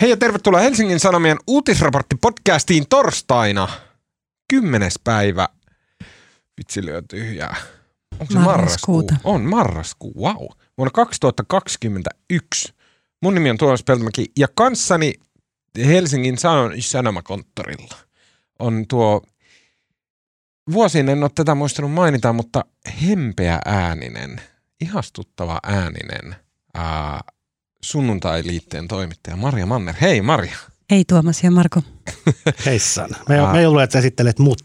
Hei ja tervetuloa Helsingin Sanomien uutisraporttipodcastiin torstaina. Kymmenes päivä. Vitsi lyö tyhjää. Onko se Marraskuuta. marraskuu? On marraskuu, wow. Vuonna 2021. Mun nimi on Tuomas Peltomäki ja kanssani Helsingin Sanon Sanomakonttorilla on tuo vuosiin en ole tätä muistanut mainita, mutta hempeä ääninen, ihastuttava ääninen ää, sunnuntai-liitteen toimittaja Marja Manner. Hei Marja. Hei Tuomas ja Marko. Heissan. Me, Aa. me ei ollut, että sä esittelet mut.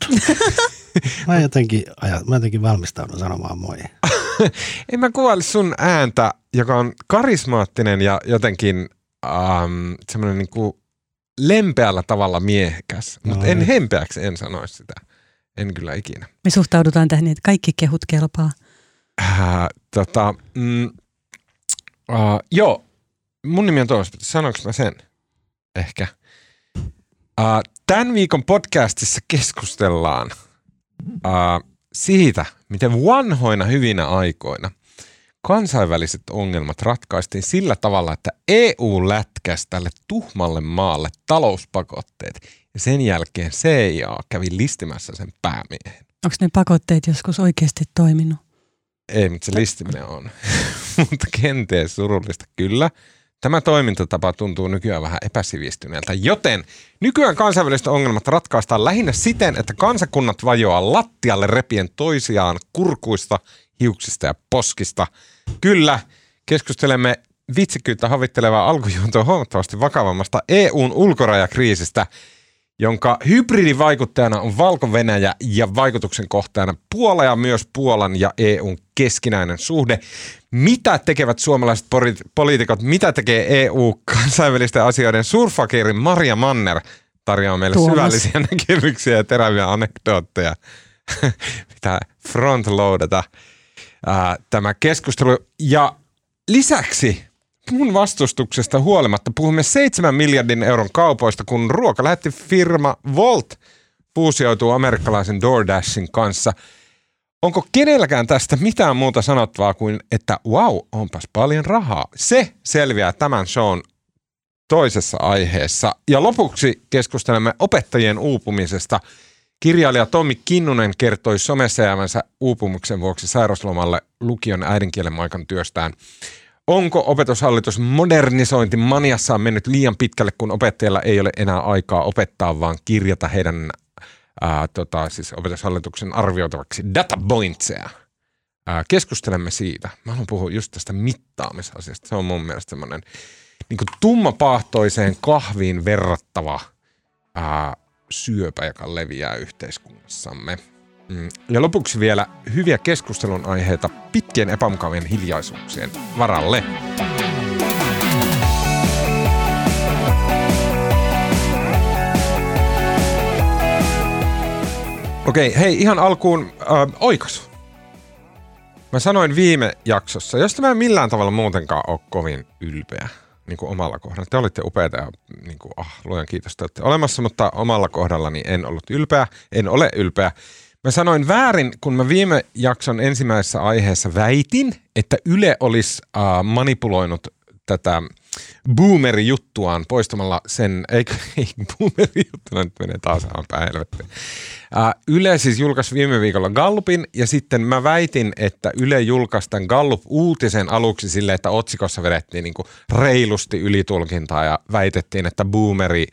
mä, jotenkin, aja- mä jotenkin valmistaudun sanomaan moi. En mä kuvaile sun ääntä, joka on karismaattinen ja jotenkin ähm, semmoinen niinku lempeällä tavalla miehekäs. No Mutta en niin. hempeäksi en sanoisi sitä. En kyllä ikinä. Me suhtaudutaan tähän niin, että kaikki kehut kelpaa. Äh, tota, mm, äh, joo, mun nimi on Tuomas. Sanoinko mä sen? Ehkä. Äh, tämän viikon podcastissa keskustellaan äh, siitä, miten vanhoina hyvinä aikoina kansainväliset ongelmat ratkaistiin sillä tavalla, että EU lätkäsi tälle tuhmalle maalle talouspakotteet ja sen jälkeen CIA kävi listimässä sen päämiehen. Onko ne pakotteet joskus oikeasti toiminut? Ei, mutta se listiminen on. mutta kenties surullista kyllä. Tämä toimintatapa tuntuu nykyään vähän epäsivistyneeltä, joten nykyään kansainväliset ongelmat ratkaistaan lähinnä siten, että kansakunnat vajoaa lattialle repien toisiaan kurkuista, hiuksista ja poskista. Kyllä, keskustelemme vitsikkyyttä havittelevaa alkujuontoa huomattavasti vakavammasta EUn ulkorajakriisistä, jonka hybridivaikuttajana on Valko-Venäjä ja vaikutuksen kohteena Puola ja myös Puolan ja EUn keskinäinen suhde. Mitä tekevät suomalaiset poliitikot, mitä tekee EU kansainvälisten asioiden surfakirin Maria Manner tarjoaa meille Tuomas. syvällisiä näkemyksiä ja teräviä anekdootteja. Pitää frontloadata tämä keskustelu. Ja lisäksi mun vastustuksesta huolimatta puhumme 7 miljardin euron kaupoista, kun ruokalähetti firma Volt fuusioituu amerikkalaisen DoorDashin kanssa. Onko kenelläkään tästä mitään muuta sanottavaa kuin, että wow, onpas paljon rahaa. Se selviää tämän shown toisessa aiheessa. Ja lopuksi keskustelemme opettajien uupumisesta. Kirjailija Tommi Kinnunen kertoi somessa jäävänsä uupumuksen vuoksi sairauslomalle lukion äidinkielen aikan työstään. Onko opetushallitus modernisointi maniassaan mennyt liian pitkälle, kun opettajilla ei ole enää aikaa opettaa, vaan kirjata heidän ää, tota, siis opetushallituksen arvioitavaksi datapointseja? Ää, keskustelemme siitä. Mä haluan puhua just tästä mittaamisasiasta. Se on mun mielestä semmoinen niin tummapahtoiseen kahviin verrattava ää, syöpä, joka leviää yhteiskunnassamme. Mm. Ja lopuksi vielä hyviä keskustelun aiheita pitkien epämukavien hiljaisuuksien varalle. Okei, hei ihan alkuun äh, oikaisu. Mä sanoin viime jaksossa, josta mä en millään tavalla muutenkaan ole kovin ylpeä niin kuin omalla kohdalla. Te olitte upeita ja niin kuin, ah, luojan kiitos, että olette olemassa, mutta omalla kohdallani en ollut ylpeä, en ole ylpeä. Mä sanoin väärin, kun mä viime jakson ensimmäisessä aiheessa väitin, että Yle olisi äh, manipuloinut tätä boomeri-juttuaan poistamalla sen, ei, ei boomeri-juttuna nyt menee taas päin. Äh, Yle siis julkaisi viime viikolla Gallupin ja sitten mä väitin, että Yle julkaisi tämän Gallup-uutisen aluksi sille, että otsikossa vedettiin niin kuin reilusti ylitulkintaa ja väitettiin, että boomeri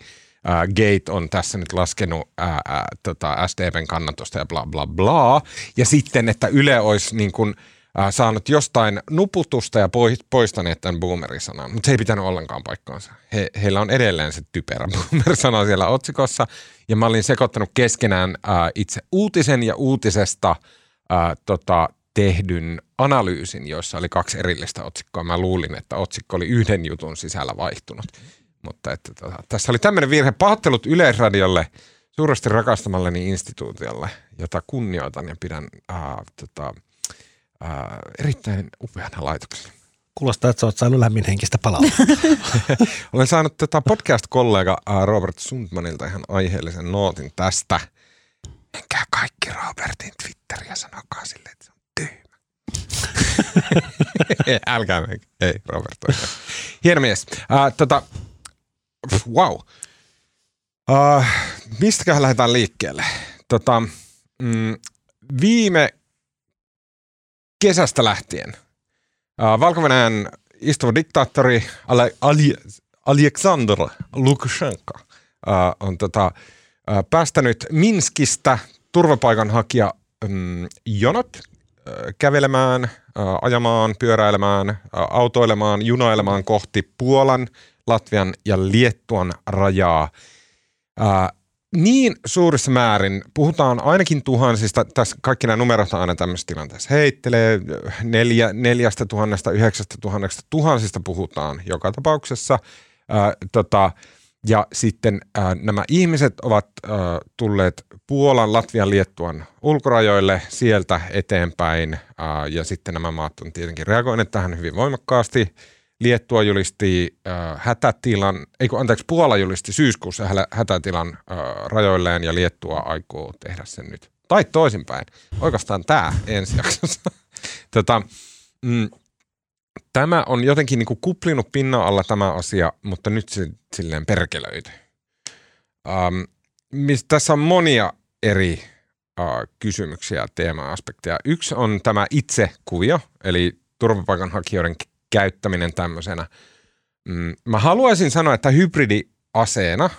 äh, Gate on tässä nyt laskenut äh, äh, tota SDPn kannatusta ja bla bla bla. Ja sitten, että Yle olisi niin kuin, äh, saanut jostain nuputusta ja poi- poistaneet tämän boomerisanan, mutta se ei pitänyt ollenkaan paikkaansa. He, heillä on edelleen se typerä boomer-sana siellä otsikossa, ja mä olin sekoittanut keskenään äh, itse uutisen ja uutisesta äh, tota, tehdyn analyysin, joissa oli kaksi erillistä otsikkoa. Mä luulin, että otsikko oli yhden jutun sisällä vaihtunut. Mutta että, tota, tässä oli tämmöinen virhe. Pahoittelut Yleisradiolle, suuresti rakastamalleni instituutiolle, jota kunnioitan ja pidän äh, tota, äh, erittäin upeana laitoksena. Kuulostaa, että sä oot saanut lämminhenkistä palautetta. Olen saanut tätä podcast-kollega äh, Robert Sundmanilta ihan aiheellisen nootin tästä. Menkää kaikki Robertin Twitteriä sanokaa sille, että se on tyhmä. Älkää menkää. Ei, Robert. Hieno mies. Äh, tota, wow. Uh, mistäköhän lähdetään liikkeelle? Tota, mm, viime kesästä lähtien uh, valko istuva diktaattori Ale, Ali, Alexander Lukashenko uh, on tota, uh, päästänyt Minskistä turvapaikanhakija um, jonot kävelemään, ajamaan, pyöräilemään, autoilemaan, junailemaan kohti Puolan, Latvian ja Liettuan rajaa. Niin suurissa määrin, puhutaan ainakin tuhansista, tässä kaikki nämä numerot aina tämmöisessä tilanteessa heittelee, neljä, neljästä tuhannesta, yhdeksästä tuhannesta, tuhansista puhutaan joka tapauksessa. Ää, tota, ja sitten ää, nämä ihmiset ovat ää, tulleet Puolan, Latvian, Liettuan ulkorajoille sieltä eteenpäin ää, ja sitten nämä maat on tietenkin reagoineet tähän hyvin voimakkaasti – Liettua julisti äh, hätätilan, ei kun, anteeksi, Puola julisti syyskuussa hätätilan äh, rajoilleen ja Liettua aikoo tehdä sen nyt. Tai toisinpäin. Oikeastaan tämä ensi jaksossa. tota, mm, tämä on jotenkin niin kuin kuplinut pinnan alla tämä asia, mutta nyt se silleen perkelöity. Um, mis, tässä on monia eri uh, kysymyksiä, teema-aspekteja. Yksi on tämä itse kuvio, eli turvapaikanhakijoiden käyttäminen tämmöisenä. Mm, mä haluaisin sanoa, että hybridiaseena,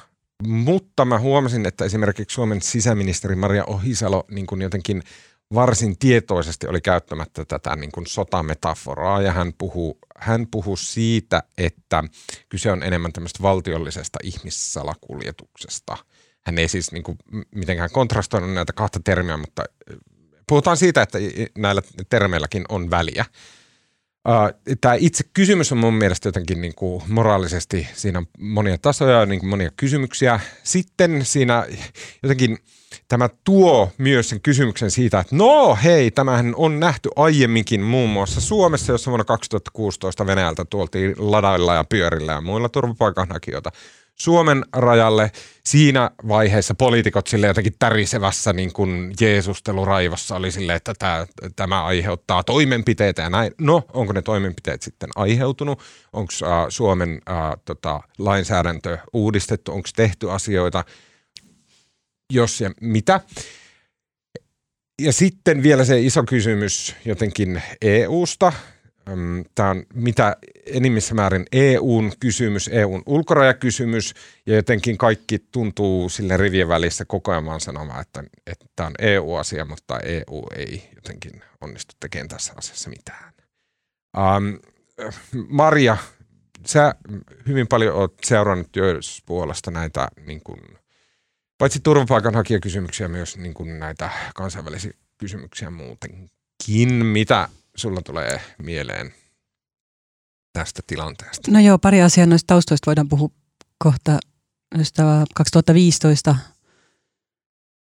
mutta mä huomasin, että esimerkiksi Suomen sisäministeri Maria Ohisalo niin kuin jotenkin varsin tietoisesti oli käyttämättä tätä niin kuin sotametaforaa ja hän puhuu, hän puhuu siitä, että kyse on enemmän tämmöistä valtiollisesta ihmissalakuljetuksesta. Hän ei siis niin kuin mitenkään kontrastoinut näitä kahta termiä, mutta puhutaan siitä, että näillä termeilläkin on väliä. Uh, Tämä itse kysymys on mun mielestä jotenkin niin kuin moraalisesti, siinä on monia tasoja, niin monia kysymyksiä. Sitten siinä jotenkin tämä tuo myös sen kysymyksen siitä, että no hei, tämähän on nähty aiemminkin muun muassa Suomessa, jossa vuonna 2016 Venäjältä tuoltiin ladailla ja pyörillä ja muilla turvapaikanhakijoita. Suomen rajalle. Siinä vaiheessa poliitikot sille jotenkin tärisevässä niin kuin Jeesusteluraivossa oli silleen, että tämä, tämä aiheuttaa toimenpiteitä ja näin. No, onko ne toimenpiteet sitten aiheutunut? Onko äh, Suomen äh, tota, lainsäädäntö uudistettu? Onko tehty asioita? Jos ja mitä? Ja sitten vielä se iso kysymys jotenkin EUsta – Tämä on mitä enimmissä määrin EUn kysymys, EUn ulkorajakysymys ja jotenkin kaikki tuntuu sille rivien välissä koko ajan vaan sanomaan, että, että tämä on EU-asia, mutta EU ei jotenkin onnistu tekemään tässä asiassa mitään. Um, Maria, sä hyvin paljon oot seurannut työspuolesta näitä niin kuin, paitsi turvapaikanhakijakysymyksiä myös niin kuin näitä kansainvälisiä kysymyksiä muutenkin. Mitä sulla tulee mieleen tästä tilanteesta? No joo, pari asiaa noista taustoista voidaan puhua kohta. Noista 2015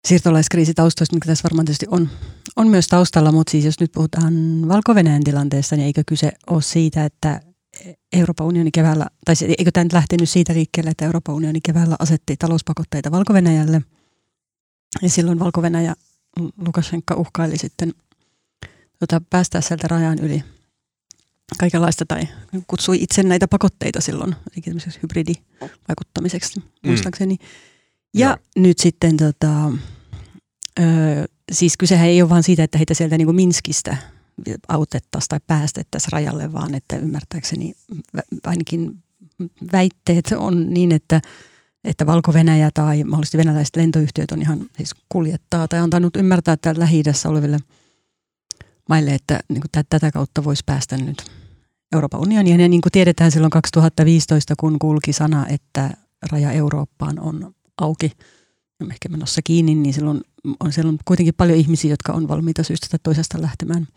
siirtolaiskriisitaustoista, mikä tässä varmaan tietysti on, on myös taustalla, mutta siis jos nyt puhutaan valko tilanteesta, niin eikö kyse ole siitä, että Euroopan unioni keväällä, tai eikö tämä nyt lähtenyt siitä liikkeelle, että Euroopan unioni keväällä asetti talouspakotteita valko ja silloin valko Lukashenka uhkaili sitten tota, päästää sieltä rajan yli kaikenlaista tai kutsui itse näitä pakotteita silloin hybridivaikuttamiseksi mm. muistaakseni. Ja Joo. nyt sitten tota, ö, siis kysehän ei ole vaan siitä, että heitä sieltä niin kuin Minskistä autettaisiin tai päästettäisiin rajalle, vaan että ymmärtääkseni ainakin väitteet on niin, että että Valko-Venäjä tai mahdollisesti venäläiset lentoyhtiöt on ihan siis kuljettaa tai antanut ymmärtää, että lähi oleville – maille, että niin kuin tätä kautta voisi päästä nyt Euroopan unioniin. Ja niin kuin tiedetään silloin 2015, kun kulki sana, että raja Eurooppaan on auki ehkä menossa kiinni, niin silloin on, silloin kuitenkin paljon ihmisiä, jotka on valmiita syystä tai toisesta lähtemään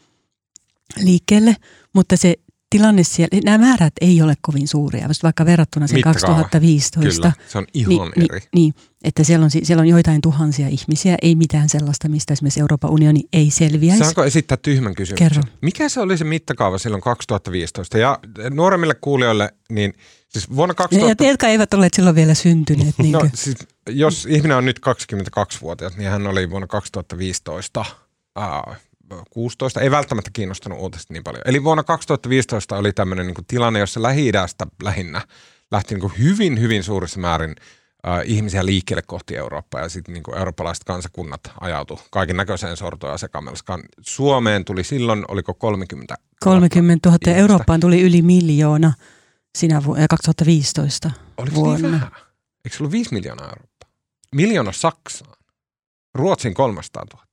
liikkeelle. Mutta se tilanne siellä, nämä määrät ei ole kovin suuria, vaikka verrattuna sen 2015. Kyllä, se on ihan niin, eri. Niin, niin, että siellä on, siellä on joitain tuhansia ihmisiä, ei mitään sellaista, mistä esimerkiksi Euroopan unioni ei selviäisi. Saanko esittää tyhmän kysymyksen? Kerro. Mikä se oli se mittakaava silloin 2015? Ja nuoremmille kuulijoille, niin siis vuonna 2000... Ja jotka eivät ole silloin vielä syntyneet. no, siis, jos ihminen on nyt 22-vuotias, niin hän oli vuonna 2015 uh, 16 ei välttämättä kiinnostanut uutiset niin paljon. Eli vuonna 2015 oli tämmöinen niin tilanne, jossa Lähi-idästä lähinnä lähti niin hyvin, hyvin suurissa määrin äh, ihmisiä liikkeelle kohti Eurooppaa ja sitten niin eurooppalaiset kansakunnat ajautu kaiken näköiseen sortoon ja sekamelskaan. Suomeen tuli silloin, oliko 30 000 30 000 ja ihmistä. Eurooppaan tuli yli miljoona sinä vuonna 2015 Oliko vuonna. niin vähän? Eikö se ollut 5 miljoonaa Eurooppaa? Miljoona Saksaan. Ruotsin 300 000.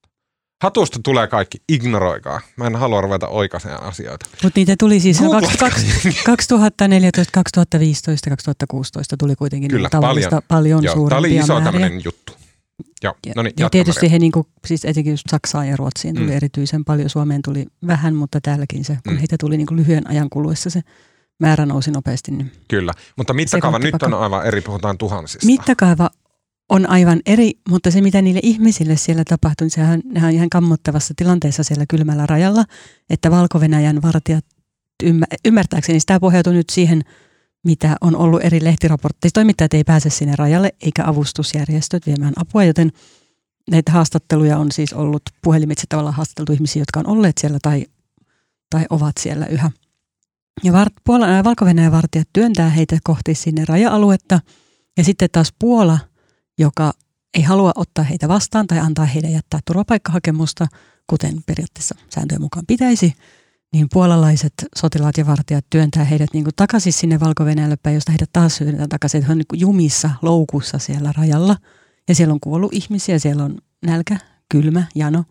Hatusta tulee kaikki, ignoroikaa. Mä en halua ruveta oikaiseen asioita. Mutta niitä tuli siis no, Googlatkaa. 2014, 2015, 2016 tuli kuitenkin Kyllä, tavallista paljon, paljon Joo, tämä suurempia oli iso määriä. tämmöinen juttu. Joo, Ja, no niin, ja tietysti he niinku, siis etenkin just Saksaan ja Ruotsiin tuli Mm. erityisen paljon, Suomeen tuli vähän, mutta täälläkin se, kun Mm. heitä tuli niinku lyhyen ajan kuluessa se määrä nousi nopeasti. Niin Kyllä, mutta mittakaava nyt on aivan eri, puhutaan tuhansista. Mittakaava on aivan eri, mutta se mitä niille ihmisille siellä tapahtui, niin sehän, nehän on ihan kammottavassa tilanteessa siellä kylmällä rajalla, että Valko-Venäjän vartijat ymmär, ymmärtääkseni sitä pohjautuu nyt siihen, mitä on ollut eri lehtiraportteissa. Toimittajat ei pääse sinne rajalle eikä avustusjärjestöt viemään apua, joten näitä haastatteluja on siis ollut puhelimitse tavallaan haastateltu ihmisiä, jotka on olleet siellä tai, tai ovat siellä yhä. Ja var, Puola, Valko-Venäjän vartijat työntää heitä kohti sinne raja-aluetta ja sitten taas Puola, joka ei halua ottaa heitä vastaan tai antaa heidän jättää turvapaikkahakemusta, kuten periaatteessa sääntöjen mukaan pitäisi, niin puolalaiset sotilaat ja vartijat työntää heidät niin kuin takaisin sinne valko päin, josta heidät taas syydetään takaisin. He on niin kuin jumissa, loukussa siellä rajalla. Ja siellä on kuollut ihmisiä, siellä on nälkä, kylmä, jano.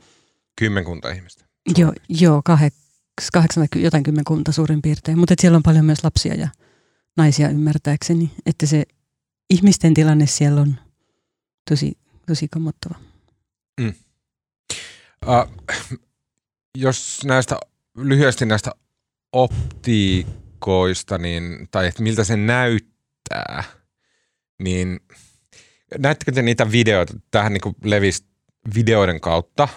Kymmenkunta ihmistä. Joo, joo kahek, kahdeksan tai jotain kymmenkunta suurin piirtein. Mutta siellä on paljon myös lapsia ja naisia ymmärtääkseni. Että se ihmisten tilanne siellä on tosi, tosi kammottava. Uh, jos näistä lyhyesti näistä optiikoista, niin, tai että miltä se näyttää, niin näettekö te niitä videoita? Tähän niin levisi videoiden kautta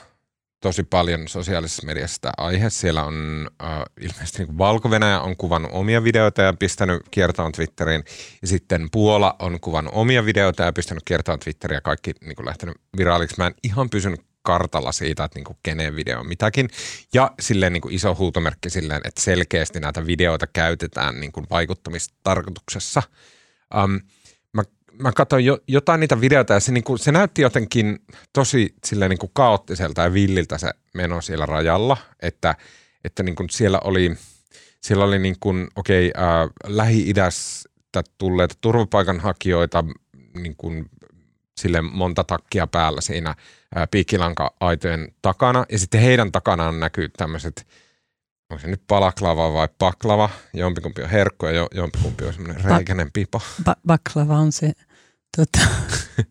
tosi paljon sosiaalisessa mediassa tämä aihe. Siellä on uh, ilmeisesti niin valko on kuvannut omia videoita ja pistänyt kiertoon Twitteriin. Ja sitten Puola on kuvannut omia videoita ja pistänyt kiertoon Twitteriin ja kaikki niin kuin lähtenyt viraaliksi. Mä en ihan pysynyt kartalla siitä, että niin kuin kenen video on mitäkin. Ja silleen niin kuin iso huutomerkki silleen, että selkeästi näitä videoita käytetään niin kuin vaikuttamistarkoituksessa. Um, mä, katsoin jo, jotain niitä videoita ja se, niin kuin, se näytti jotenkin tosi silleen niin kuin kaoottiselta ja villiltä se meno siellä rajalla, että, että niin kuin siellä oli, siellä oli niin kuin, okei, äh, Lähi-idästä tulleita turvapaikanhakijoita niin kuin sille monta takkia päällä siinä ää, piikkilanka-aitojen takana. Ja sitten heidän takanaan näkyy tämmöiset, onko se nyt palaklava vai paklava, jompikumpi on herkku ja jo, jompikumpi on semmoinen reikäinen pipo. Ba- baklava on se tota,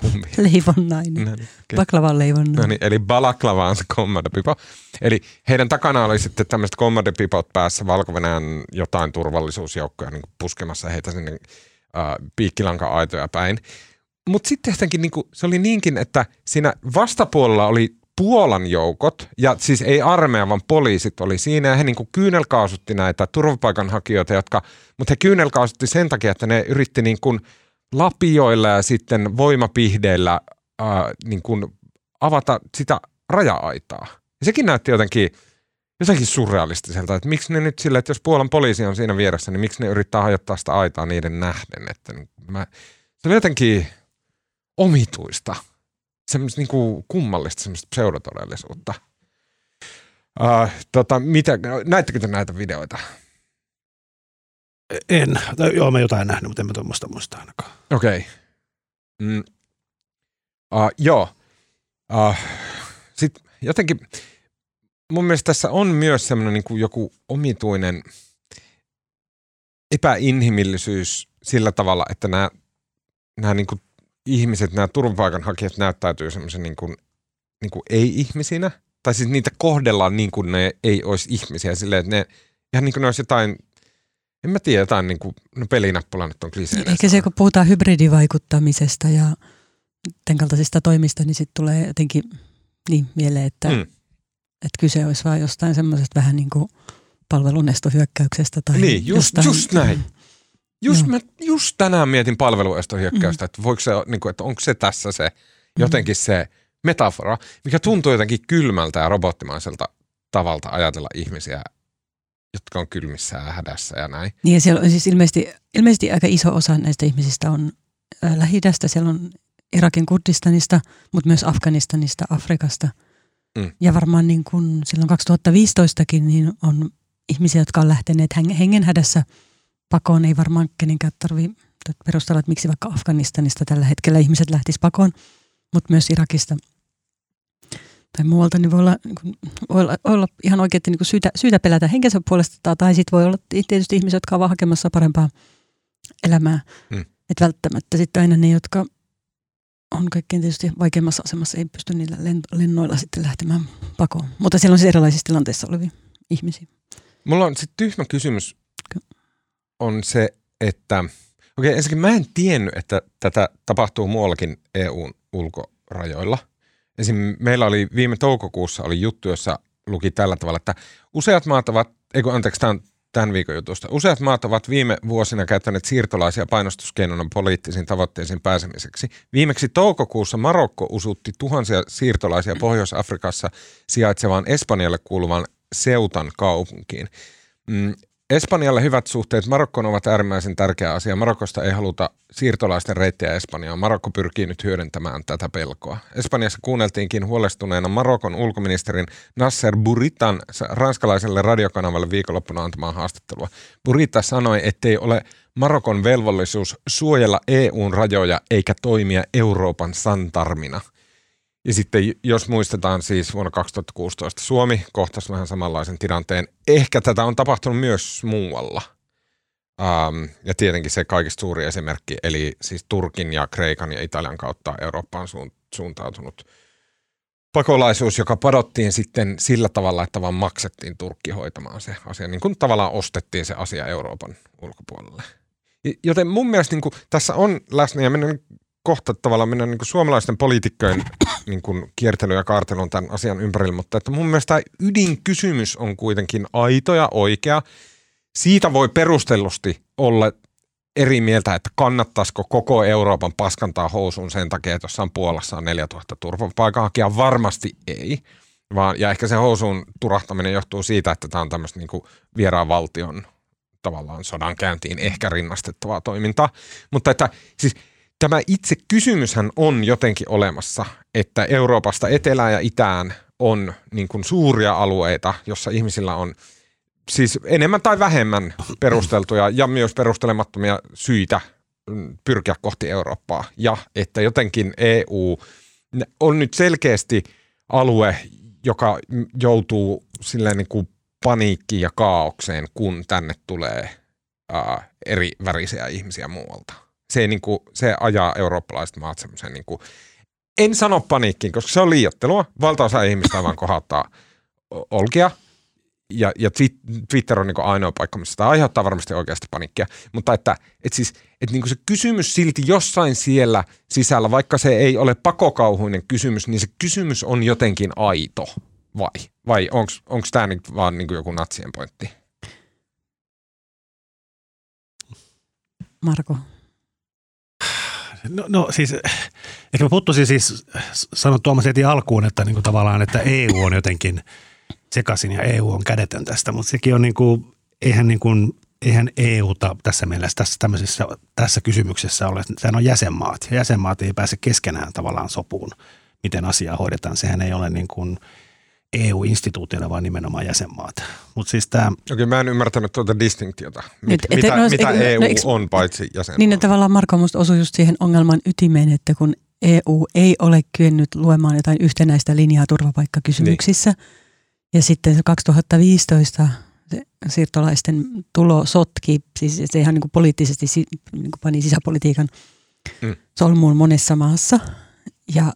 Kumpi? leivonnainen. No niin, okei. Baklava on leivonnainen. No niin, eli balaklava on se kommandopipo. Eli heidän takana oli sitten tämmöiset kommandopipot päässä valko jotain turvallisuusjoukkoja niin puskemassa heitä sinne äh, piikkilanka-aitoja päin. Mutta sitten niin kuin, se oli niinkin, että siinä vastapuolella oli Puolan joukot, ja siis ei armeija, vaan poliisit oli siinä, ja he niin kuin kyynelkaasutti näitä turvapaikanhakijoita, jotka, mutta he kyynelkaasutti sen takia, että ne yritti niin kuin lapioilla ja sitten voimapihdeillä ää, niin kuin avata sitä raja-aitaa. Ja sekin näytti jotenkin, jotenkin surrealistiselta, että miksi ne nyt sille, että jos Puolan poliisi on siinä vieressä, niin miksi ne yrittää hajottaa sitä aitaa niiden nähden, että niin mä, se oli jotenkin omituista, semmoista niin kuin kummallista semmoista pseudotodellisuutta. Uh, tota, mitä, näittekö te näitä videoita? En. Tai, joo, mä jotain nähnyt, mutta en mä tuommoista muista ainakaan. Okei. Okay. Mm. Uh, joo. Uh, Sitten jotenkin mun mielestä tässä on myös semmoinen niin joku omituinen epäinhimillisyys sillä tavalla, että nämä, nämä niin kuin ihmiset, nämä turvapaikanhakijat näyttäytyy semmoisen niin kuin, niin kuin ei-ihmisinä. Tai siis niitä kohdellaan niin kuin ne ei olisi ihmisiä. Silleen, että ne ihan niin kuin ne olisi jotain, en mä tiedä, jotain niin kuin, no pelinappula nyt on kliseenä. Ehkä se, kun puhutaan hybridivaikuttamisesta ja tämän kaltaisista toimista, niin sitten tulee jotenkin niin mieleen, että, Mm. mm. että kyse olisi vain jostain semmoisesta vähän niin kuin palvelunestohyökkäyksestä. Tai Niin, just, jostain, just näin. Just, Joo. mä, just tänään mietin palveluestohyökkäystä, mm. että, voiko se, niin kuin, että onko se tässä se jotenkin se metafora, mikä tuntuu jotenkin kylmältä ja robottimaiselta tavalta ajatella ihmisiä jotka on kylmissä ja hädässä ja näin. Niin ja siellä on siis ilmeisesti, ilmeisesti aika iso osa näistä ihmisistä on lähi Siellä on Irakin Kurdistanista, mutta myös Afganistanista, Afrikasta. Mm. Ja varmaan niin kuin silloin 2015kin niin on ihmisiä, jotka on lähteneet hengenhädässä pakoon. Ei varmaan kenenkään tarvitse perustella, että miksi vaikka Afganistanista tällä hetkellä ihmiset lähtis pakoon, mutta myös Irakista tai muualta, niin voi olla, niin kuin, voi olla, voi olla ihan oikein niin kuin syytä, syytä pelätä henkensä puolesta, tai sitten voi olla tietysti ihmisiä, jotka ovat hakemassa parempaa elämää. Hmm. Että välttämättä sitten aina ne, jotka on kaikkein tietysti vaikeimmassa asemassa, ei pysty niillä lennoilla sitten lähtemään pakoon. Mutta siellä on siis erilaisissa tilanteissa olevia ihmisiä. Mulla on sitten tyhmä kysymys on se, että okei ensinnäkin mä en tiennyt, että tätä tapahtuu muuallakin EUn ulkorajoilla. Esim. meillä oli viime toukokuussa oli juttu, jossa luki tällä tavalla, että useat maat ovat, eikö anteeksi, tämä on tämän viikon jutusta. Useat maat ovat viime vuosina käyttäneet siirtolaisia painostuskeinona poliittisiin tavoitteisiin pääsemiseksi. Viimeksi toukokuussa Marokko usutti tuhansia siirtolaisia Pohjois-Afrikassa sijaitsevaan Espanjalle kuuluvan Seutan kaupunkiin. Mm, Espanjalle hyvät suhteet Marokkoon ovat äärimmäisen tärkeä asia. Marokosta ei haluta siirtolaisten reittiä Espanjaan. Marokko pyrkii nyt hyödyntämään tätä pelkoa. Espanjassa kuunneltiinkin huolestuneena Marokon ulkoministerin Nasser Buritan ranskalaiselle radiokanavalle viikonloppuna antamaa haastattelua. Burita sanoi, ettei ole Marokon velvollisuus suojella EUn rajoja eikä toimia Euroopan santarmina – ja sitten jos muistetaan siis vuonna 2016 Suomi kohtasi vähän samanlaisen tilanteen. Ehkä tätä on tapahtunut myös muualla. Um, ja tietenkin se kaikista suuri esimerkki, eli siis Turkin ja Kreikan ja Italian kautta Eurooppaan suuntautunut pakolaisuus, joka padottiin sitten sillä tavalla, että vaan maksettiin Turkki hoitamaan se asia. Niin kuin tavallaan ostettiin se asia Euroopan ulkopuolelle. Joten mun mielestä niin kuin, tässä on läsnä, ja mennään kohta tavallaan mennä niin kuin suomalaisten poliitikkojen niin kuin kiertely ja kaartelun tämän asian ympärillä, mutta että mun mielestä ydinkysymys on kuitenkin aito ja oikea. Siitä voi perustellusti olla eri mieltä, että kannattaisiko koko Euroopan paskantaa housuun sen takia, että jossain Puolassa on 4000 turvapaikanhakijaa. Varmasti ei. Vaan, ja ehkä se housuun turahtaminen johtuu siitä, että tämä on tämmöistä niin vieraan valtion tavallaan sodan käyntiin ehkä rinnastettavaa toimintaa. Mutta että siis – tämä itse kysymyshän on jotenkin olemassa, että Euroopasta etelään ja itään on niin kuin suuria alueita, jossa ihmisillä on siis enemmän tai vähemmän perusteltuja ja myös perustelemattomia syitä pyrkiä kohti Eurooppaa. Ja että jotenkin EU on nyt selkeästi alue, joka joutuu silleen niin kuin paniikkiin ja kaaukseen, kun tänne tulee ää, eri värisiä ihmisiä muualta se, niin kuin, se ajaa eurooppalaiset maat semmoisen, niin kuin, en sano paniikkiin, koska se on liiottelua. Valtaosa ihmistä vaan kohottaa olkia. Ja, ja Twitter on niin ainoa paikka, missä sitä aiheuttaa varmasti oikeasti paniikkia. Mutta että, että, siis, että niin se kysymys silti jossain siellä sisällä, vaikka se ei ole pakokauhuinen kysymys, niin se kysymys on jotenkin aito. Vai? Vai onko tämä nyt vaan niin joku natsien pointti? Marko. No, no siis, ehkä mä puuttuisin siis, sanon Tuomas heti alkuun, että niin kuin tavallaan, että EU on jotenkin sekaisin ja EU on kädetön tästä, mutta sekin on niin kuin, eihän niin kuin, eihän EUta tässä mielessä tässä, tämmöisessä, tässä kysymyksessä ole, sehän on jäsenmaat ja jäsenmaat ei pääse keskenään tavallaan sopuun, miten asiaa hoidetaan. Sehän ei ole niin kuin – EU-instituutiona, vaan nimenomaan jäsenmaat. Mut siis tää... Okei, mä en ymmärtänyt tuota distinktiota. Mit, et, mitä no, mitä eikö, EU no, eikö, on paitsi jäsenmaat? Niin, että tavallaan Marko musta osui just siihen ongelman ytimeen, että kun EU ei ole kyennyt luemaan jotain yhtenäistä linjaa turvapaikkakysymyksissä, niin. ja sitten 2015 se siirtolaisten tulo sotki, siis se ihan niin kuin poliittisesti niin kuin pani sisäpolitiikan mm. solmuun monessa maassa, ja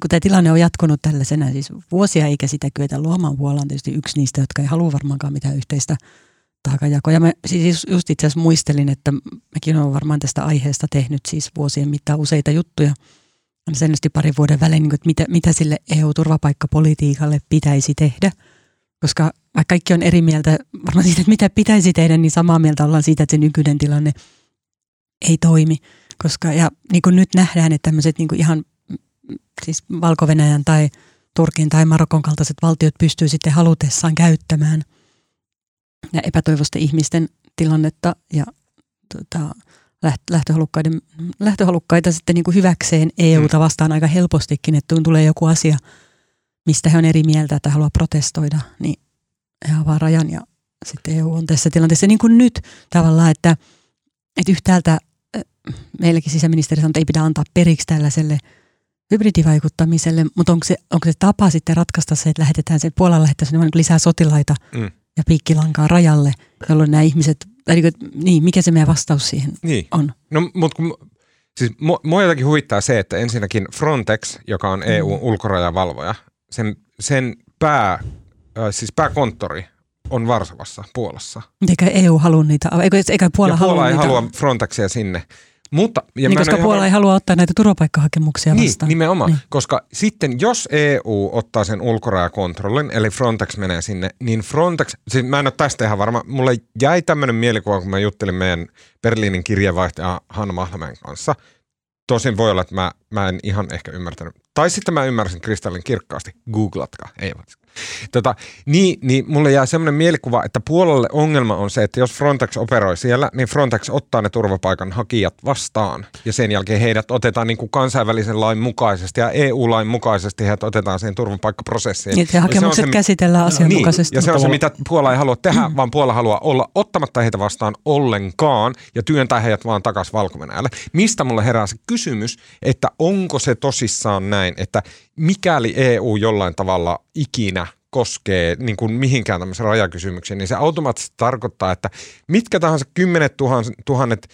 kun tämä tilanne on jatkunut tällaisena siis vuosia eikä sitä kyetä luomaan, Puola on tietysti yksi niistä, jotka ei halua varmaankaan mitään yhteistä taakajakoa. Ja mä siis just itse asiassa muistelin, että mäkin olen varmaan tästä aiheesta tehnyt siis vuosien mittaan useita juttuja. Sen pari vuoden välein, niin että mitä, mitä sille EU-turvapaikkapolitiikalle pitäisi tehdä. Koska vaikka kaikki on eri mieltä varmaan siitä, että mitä pitäisi tehdä, niin samaa mieltä ollaan siitä, että se nykyinen tilanne ei toimi. Koska, ja niin kuin nyt nähdään, että tämmöiset niin kuin ihan siis valko tai Turkin tai Marokon kaltaiset valtiot pystyy sitten halutessaan käyttämään ja epätoivoisten ihmisten tilannetta ja tota, lähtöhalukkaiden, lähtöhalukkaita sitten niin kuin hyväkseen EUta mm. vastaan aika helpostikin, että kun tulee joku asia, mistä he on eri mieltä, että haluaa protestoida, niin he avaa rajan ja sitten EU on tässä tilanteessa niin kuin nyt tavallaan, että, että yhtäältä meilläkin sisäministeri sanoi, että ei pidä antaa periksi tällaiselle hybridivaikuttamiselle, mutta onko se, onko se tapa sitten ratkaista se, että lähetetään se Puolan lähettäisiin niin lisää sotilaita mm. ja piikkilankaa rajalle, jolloin nämä ihmiset, niin, niin mikä se meidän vastaus siihen niin. on? No, mutta kun, siis mua jotenkin huvittaa se, että ensinnäkin Frontex, joka on EU-ulkorajavalvoja, sen, sen pää, äh, siis pääkonttori on Varsovassa, Puolassa. Eikä EU halua niitä, eikä, eikä Puola, ja Puola halua ei niitä. halua Frontexia sinne. Mutta, ja niin, koska Puola ihan... ei halua ottaa näitä turvapaikkahakemuksia niin, vastaan. nimenomaan. Niin. Koska sitten jos EU ottaa sen ulkorajakontrollin, eli Frontex menee sinne, niin Frontex, siis mä en ole tästä ihan varma, mulle jäi tämmöinen mielikuva, kun mä juttelin meidän Berliinin kirjeenvaihtaja Hanna Mahlamäen kanssa. Tosin voi olla, että mä, mä en ihan ehkä ymmärtänyt. Tai sitten mä ymmärsin kristallin kirkkaasti. Googlatkaa. Ei Tota, niin, niin mulle jää semmoinen mielikuva, että puolelle ongelma on se, että jos Frontex operoi siellä, niin Frontex ottaa ne turvapaikan hakijat vastaan. Ja sen jälkeen heidät otetaan niin kuin kansainvälisen lain mukaisesti ja EU-lain mukaisesti heidät otetaan siihen turvapaikkaprosessiin. Niin, ja hakemukset ja se, käsitellään asianmukaisesti. Niin, ja se on se, mitä Puola ei halua tehdä, mm. vaan Puola haluaa olla ottamatta heitä vastaan ollenkaan ja työntää heidät vaan takaisin valko Mistä mulle herää se kysymys, että onko se tosissaan näin, että mikäli EU jollain tavalla ikinä koskee niin kuin mihinkään tämmöisen rajakysymykseen, niin se automaattisesti tarkoittaa, että mitkä tahansa kymmenet tuhannet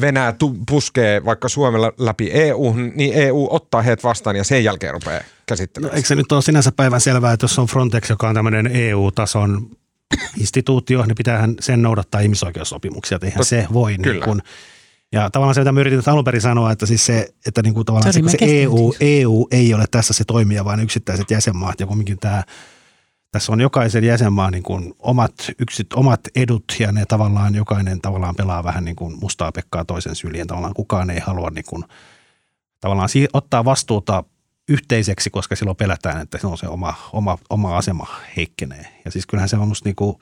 Venäjä puskee vaikka Suomella läpi EU, niin EU ottaa heidät vastaan ja sen jälkeen rupeaa käsittelemään. No, eikö se nyt ole sinänsä päivän selvää, että jos on Frontex, joka on tämmöinen EU-tason instituutio, niin pitäähän sen noudattaa ihmisoikeussopimuksia, että eihän Tot, se voi niin kuin, ja tavallaan se, mitä mä yritin alun perin sanoa, että siis se, että niin kuin tavallaan se, se EU, EU ei ole tässä se toimija, vaan yksittäiset jäsenmaat ja kumminkin tämä tässä on jokaisen jäsenmaan niin kuin omat, yksit, omat edut ja ne tavallaan jokainen tavallaan pelaa vähän niin kuin mustaa pekkaa toisen syliin. Tavallaan kukaan ei halua niin kuin, tavallaan ottaa vastuuta yhteiseksi, koska silloin pelätään, että se on se oma, oma, oma asema heikkenee. Ja siis kyllähän se on musta niin kuin,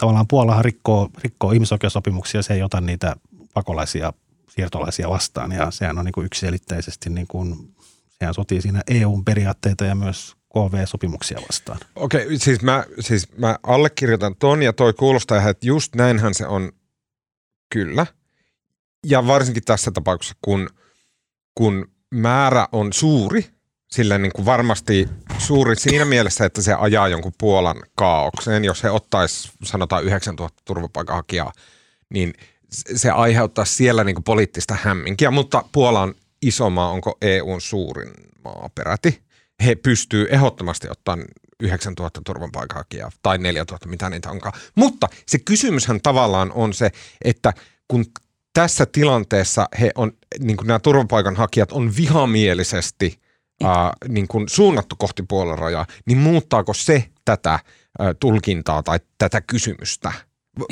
tavallaan Puolahan rikkoo, rikkoo ihmisoikeussopimuksia, se ei ota niitä pakolaisia, siirtolaisia vastaan ja sehän on niin kuin yksiselitteisesti, niin kuin, sehän sotii siinä EUn periaatteita ja myös KV-sopimuksia vastaan. Okei, okay, siis, mä, siis mä allekirjoitan ton ja toi kuulostaa, että just näinhän se on kyllä. Ja varsinkin tässä tapauksessa, kun, kun määrä on suuri, sillä niin kuin varmasti suuri siinä mielessä, että se ajaa jonkun Puolan kaaukseen. Jos he ottaisi sanotaan 9000 turvapaikanhakijaa, niin se aiheuttaa siellä niin kuin poliittista hämminkiä, mutta Puola on iso maa, onko EUn suurin maa peräti. He pystyy ehdottomasti ottamaan 9000 turvapaikanhakijaa tai 4000, mitä niitä onkaan. Mutta se kysymyshän tavallaan on se, että kun tässä tilanteessa he on, niin kuin nämä turvapaikanhakijat on vihamielisesti ää, niin kuin suunnattu kohti puolen rajaa, niin muuttaako se tätä ää, tulkintaa tai tätä kysymystä?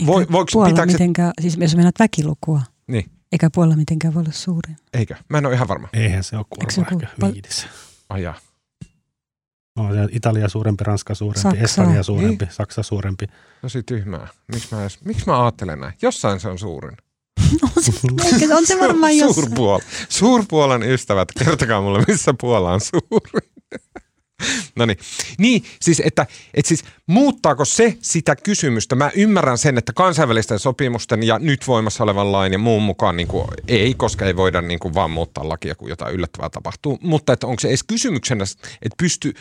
Voi, voiko, Puola pitääkö mitenkään, siis jos menet väkilukua, niin. eikä Puola mitenkään voi olla suurin. Eikö? Mä en ole ihan varma. Eihän se ole kuulemma ehkä pal- viides. Ai jaa. No, Italia suurempi, Ranska suurempi, Saksa. Espanja suurempi, niin? Saksa suurempi. No sit tyhmää. Miksi mä, edes, miksi mä ajattelen näin? Jossain se on suurin. on, se, on se varmaan jossain. Suurpuol. Suurpuolen ystävät, kertokaa mulle, missä Puola on suurin. No niin. Niin, siis että, että siis muuttaako se sitä kysymystä? Mä ymmärrän sen, että kansainvälisten sopimusten ja nyt voimassa olevan lain ja muun mukaan niin kuin ei, koska ei voida niin kuin vaan muuttaa lakia, kun jotain yllättävää tapahtuu. Mutta että onko se edes kysymyksenä, että pysty,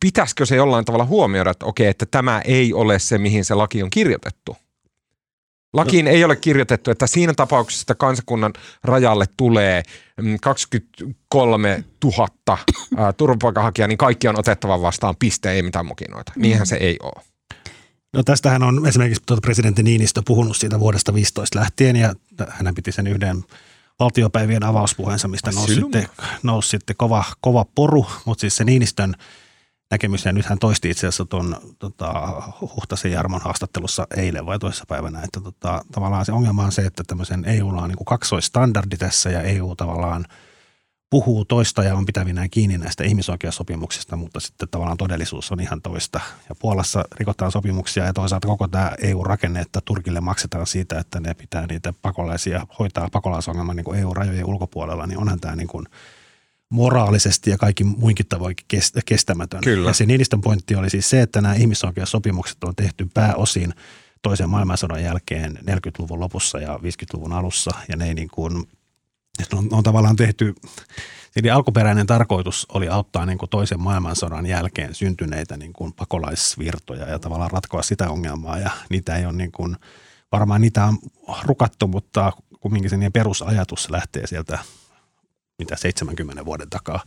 pitäisikö se jollain tavalla huomioida, että okei, että tämä ei ole se, mihin se laki on kirjoitettu? Lakiin no. ei ole kirjoitettu, että siinä tapauksessa, että kansakunnan rajalle tulee 23 mm, 000 turvapaikanhakijaa, niin kaikki on otettava vastaan piste, ei mitään mukinoita. Niinhän mm. se ei ole. No tästähän on esimerkiksi tuota presidentti Niinistö puhunut siitä vuodesta 15 lähtien ja hän piti sen yhden valtiopäivien avauspuheensa, mistä nousi sitten, nousi sitten kova, kova poru, mutta siis se Niinistön – näkemys. Ja nyt hän toisti itse asiassa tuon tota, Huhtasen Jarmon haastattelussa eilen vai toisessa päivänä, että tota, tavallaan se ongelma on se, että tämmöisen EUlla on niin kuin kaksoistandardi tässä ja EU tavallaan puhuu toista ja on pitävinään kiinni näistä ihmisoikeussopimuksista, mutta sitten tavallaan todellisuus on ihan toista. Ja Puolassa rikotaan sopimuksia ja toisaalta koko tämä EU-rakenne, että Turkille maksetaan siitä, että ne pitää niitä pakolaisia, hoitaa pakolaisongelman niin EU-rajojen ulkopuolella, niin onhan tämä niin kuin moraalisesti ja kaikki muinkin tavoin kestämätön. Kyllä. Ja se Niinistön pointti oli siis se, että nämä ihmisoikeussopimukset on tehty pääosin toisen maailmansodan jälkeen 40-luvun lopussa ja 50-luvun alussa, ja ne ei niin kuin että on, on tavallaan tehty, eli alkuperäinen tarkoitus oli auttaa niin kuin toisen maailmansodan jälkeen syntyneitä niin kuin pakolaisvirtoja ja tavallaan ratkoa sitä ongelmaa ja niitä ei ole niin kuin, varmaan niitä on rukattu, mutta kumminkin se perusajatus lähtee sieltä mitä 70 vuoden takaa.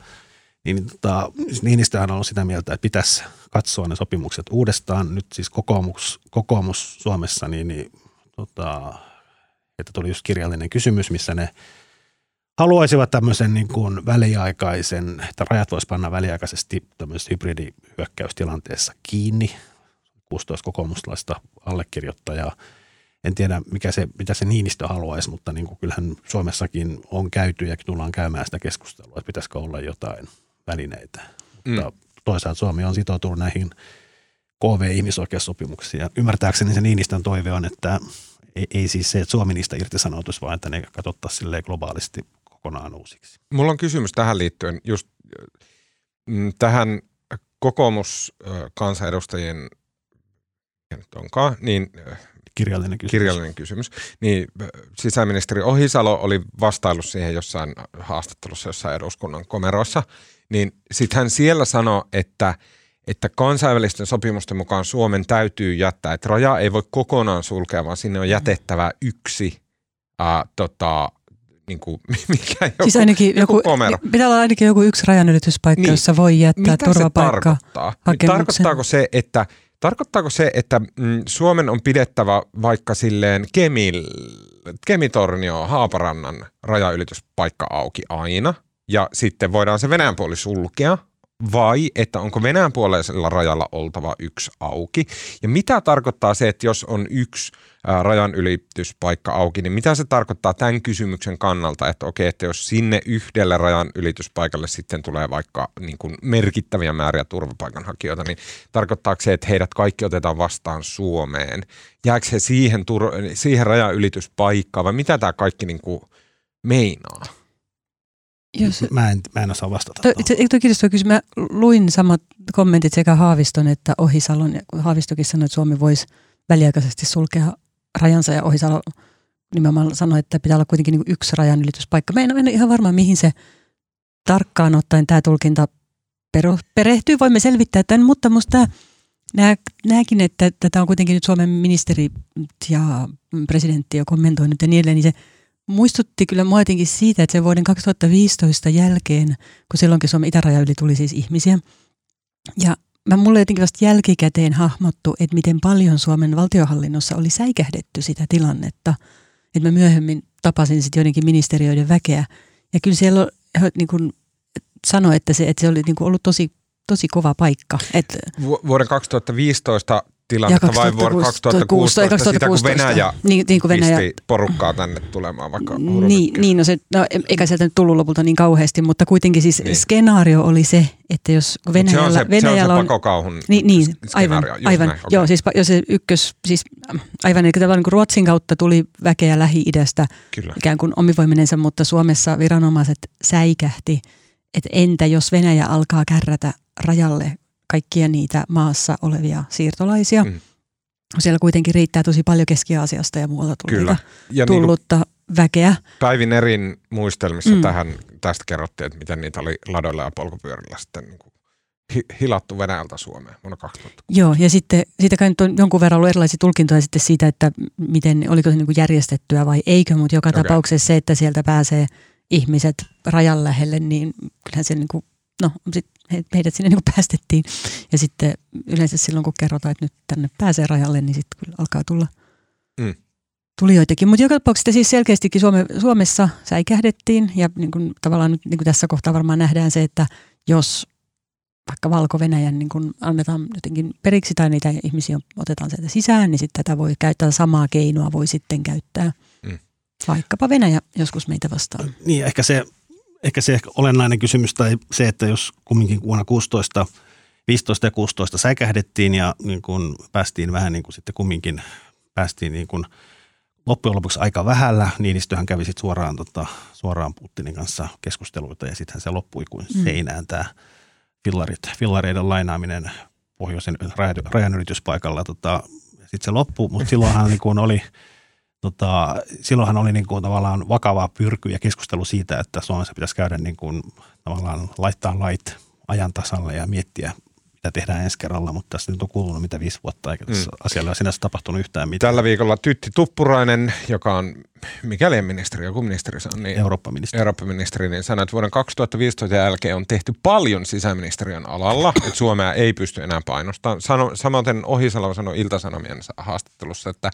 Niin tota, Niinistöhän on sitä mieltä, että pitäisi katsoa ne sopimukset uudestaan. Nyt siis kokoomus, kokoomus Suomessa, niin, niin tota, että tuli just kirjallinen kysymys, missä ne haluaisivat tämmöisen niin kuin väliaikaisen, että rajat voisi panna väliaikaisesti tämmöisessä hybridihyökkäystilanteessa kiinni. 16 kokoomuslaista allekirjoittajaa. En tiedä, mikä se, mitä se Niinistö haluaisi, mutta niin kuin kyllähän Suomessakin on käyty ja tullaan käymään sitä keskustelua, että pitäisikö olla jotain välineitä. Mm. Mutta toisaalta Suomi on sitoutunut näihin KV-ihmisoikeussopimuksiin. Ja ymmärtääkseni se Niinistön toive on, että ei, ei siis se, että Suomi niistä irtisanoutuisi, vaan että ne katsottaisiin globaalisti kokonaan uusiksi. Mulla on kysymys tähän liittyen, just mm, tähän kokoomuskansanedustajien, onkaan, niin kirjallinen kysymys. kirjallinen kysymys. Niin sisäministeri Ohisalo oli vastaillut siihen jossain haastattelussa jossain eduskunnan komeroissa, niin sitten hän siellä sanoi, että että kansainvälisten sopimusten mukaan Suomen täytyy jättää, että raja ei voi kokonaan sulkea, vaan sinne on jätettävä yksi ää, tota, niin kuin, mikä joku, siis ainakin joku, joku komero. Pitää olla ainakin joku yksi rajanylityspaikka, niin. jossa voi jättää Mitä turvapaikka se tarkoittaa? Tarkoittaako se, että Tarkoittaako se, että mm, Suomen on pidettävä vaikka silleen Kemil, Kemitornio, Haaparannan rajaylityspaikka auki aina, ja sitten voidaan se Venäjän puoli sulkea, vai että onko Venäjän puoleisella rajalla oltava yksi auki? Ja mitä tarkoittaa se, että jos on yksi rajan ylityspaikka auki, niin mitä se tarkoittaa tämän kysymyksen kannalta, että okei, että jos sinne yhdelle rajan ylityspaikalle sitten tulee vaikka niin kuin merkittäviä määriä turvapaikanhakijoita, niin tarkoittaako se, että heidät kaikki otetaan vastaan Suomeen? Jääkö he siihen, siihen rajan ylityspaikkaan vai mitä tämä kaikki niin kuin meinaa? Jos, mä, en, mä en osaa vastata. To, tuo kiitos tuo Mä luin samat kommentit sekä Haaviston että Ohisalon. Ja Haavistokin sanoi, että Suomi voisi väliaikaisesti sulkea rajansa ja Ohisalo nimenomaan sanoi, että pitää olla kuitenkin niin yksi rajanylityspaikka. Mä en ole ihan varma, mihin se tarkkaan ottaen tämä tulkinta perehtyy. Voimme selvittää tämän, mutta minusta nämäkin, että tätä on kuitenkin nyt Suomen ministeri ja presidentti jo kommentoinut ja niin edelleen, niin se muistutti kyllä mua jotenkin siitä, että se vuoden 2015 jälkeen, kun silloinkin Suomen itäraja yli tuli siis ihmisiä, ja mä mulle jotenkin vasta jälkikäteen hahmottu, että miten paljon Suomen valtiohallinnossa oli säikähdetty sitä tilannetta. Että mä myöhemmin tapasin sitten joidenkin ministeriöiden väkeä. Ja kyllä siellä niin kuin sanoi, että se, että se oli niin kuin ollut tosi, tosi kova paikka. Et, Vuoden 2015 tilannetta vai vuonna 2016, 2016 sitä kun Venäjä, niin, niin kuin Venäjä pisti porukkaa tänne tulemaan vaikka Niin, niin no se, no, eikä sieltä nyt tullut lopulta niin kauheasti, mutta kuitenkin siis niin. skenaario oli se, että jos Venäjällä, se on se, Venäjällä on... Se on se pakokauhun niin, niin, aivan, aivan. Näin, okay. Joo, siis jos se ykkös, siis aivan, eli tavallaan niin Ruotsin kautta tuli väkeä Lähi-idästä Kyllä. ikään kuin omivoiminensa, mutta Suomessa viranomaiset säikähti, että entä jos Venäjä alkaa kärrätä rajalle kaikkia niitä maassa olevia siirtolaisia. Mm. Siellä kuitenkin riittää tosi paljon Keski-Aasiasta ja muualta tulleita, ja tullutta niin väkeä. Päivin erin muistelmissa mm. tähän, tästä kerrottiin, että miten niitä oli ladoilla ja polkupyörillä sitten niin kuin hilattu Venäjältä Suomeen vuonna 2000. Joo, ja sitten siitä kai nyt on jonkun verran ollut erilaisia tulkintoja sitten siitä, että miten, oliko se niin kuin järjestettyä vai eikö, mutta joka okay. tapauksessa se, että sieltä pääsee ihmiset rajan lähelle, niin kyllähän se niin kuin, no sit heidät sinne niin päästettiin. Ja sitten yleensä silloin, kun kerrotaan, että nyt tänne pääsee rajalle, niin sitten kyllä alkaa tulla mm. tulijoitakin. Mutta joka tapauksessa siis selkeästikin Suome, Suomessa säikähdettiin ja niin kuin, tavallaan nyt niin kuin tässä kohtaa varmaan nähdään se, että jos vaikka Valko-Venäjän niin kun annetaan jotenkin periksi tai niitä ihmisiä otetaan sieltä sisään, niin sitten tätä voi käyttää, samaa keinoa voi sitten käyttää. Mm. Vaikkapa Venäjä joskus meitä vastaan. Niin, ehkä se ehkä se ehkä olennainen kysymys tai se, että jos kumminkin vuonna 16, 15 ja 16 säikähdettiin ja niin kuin päästiin vähän niin kuin sitten kumminkin päästiin niin kuin loppujen lopuksi aika vähällä. Niinistöhän kävi sitten suoraan, tota, suoraan Putinin kanssa keskusteluita ja sittenhän se loppui kuin mm. seinään tämä fillarit, fillareiden lainaaminen pohjoisen rajanylityspaikalla. Tota, sitten se loppui, mutta silloinhan niin kuin oli – tota, silloinhan oli niin kuin tavallaan vakavaa pyrky ja keskustelu siitä, että Suomessa pitäisi käydä niin kuin, tavallaan laittaa lait ajan tasalle ja miettiä, mitä tehdään ensi kerralla, mutta tässä nyt on kulunut mitä viisi vuotta, eikä tässä mm. asialla sinänsä tapahtunut yhtään mitään. Tällä viikolla Tytti Tuppurainen, joka on mikäli ministeri, joku ministeri on, niin Eurooppa-ministeri. Eurooppa-ministeri, niin sanoi, että vuoden 2015 jälkeen on tehty paljon sisäministeriön alalla, että Suomea ei pysty enää painostamaan. Sano, samaten Ohisalo sanoi Ilta-Sanomien haastattelussa, että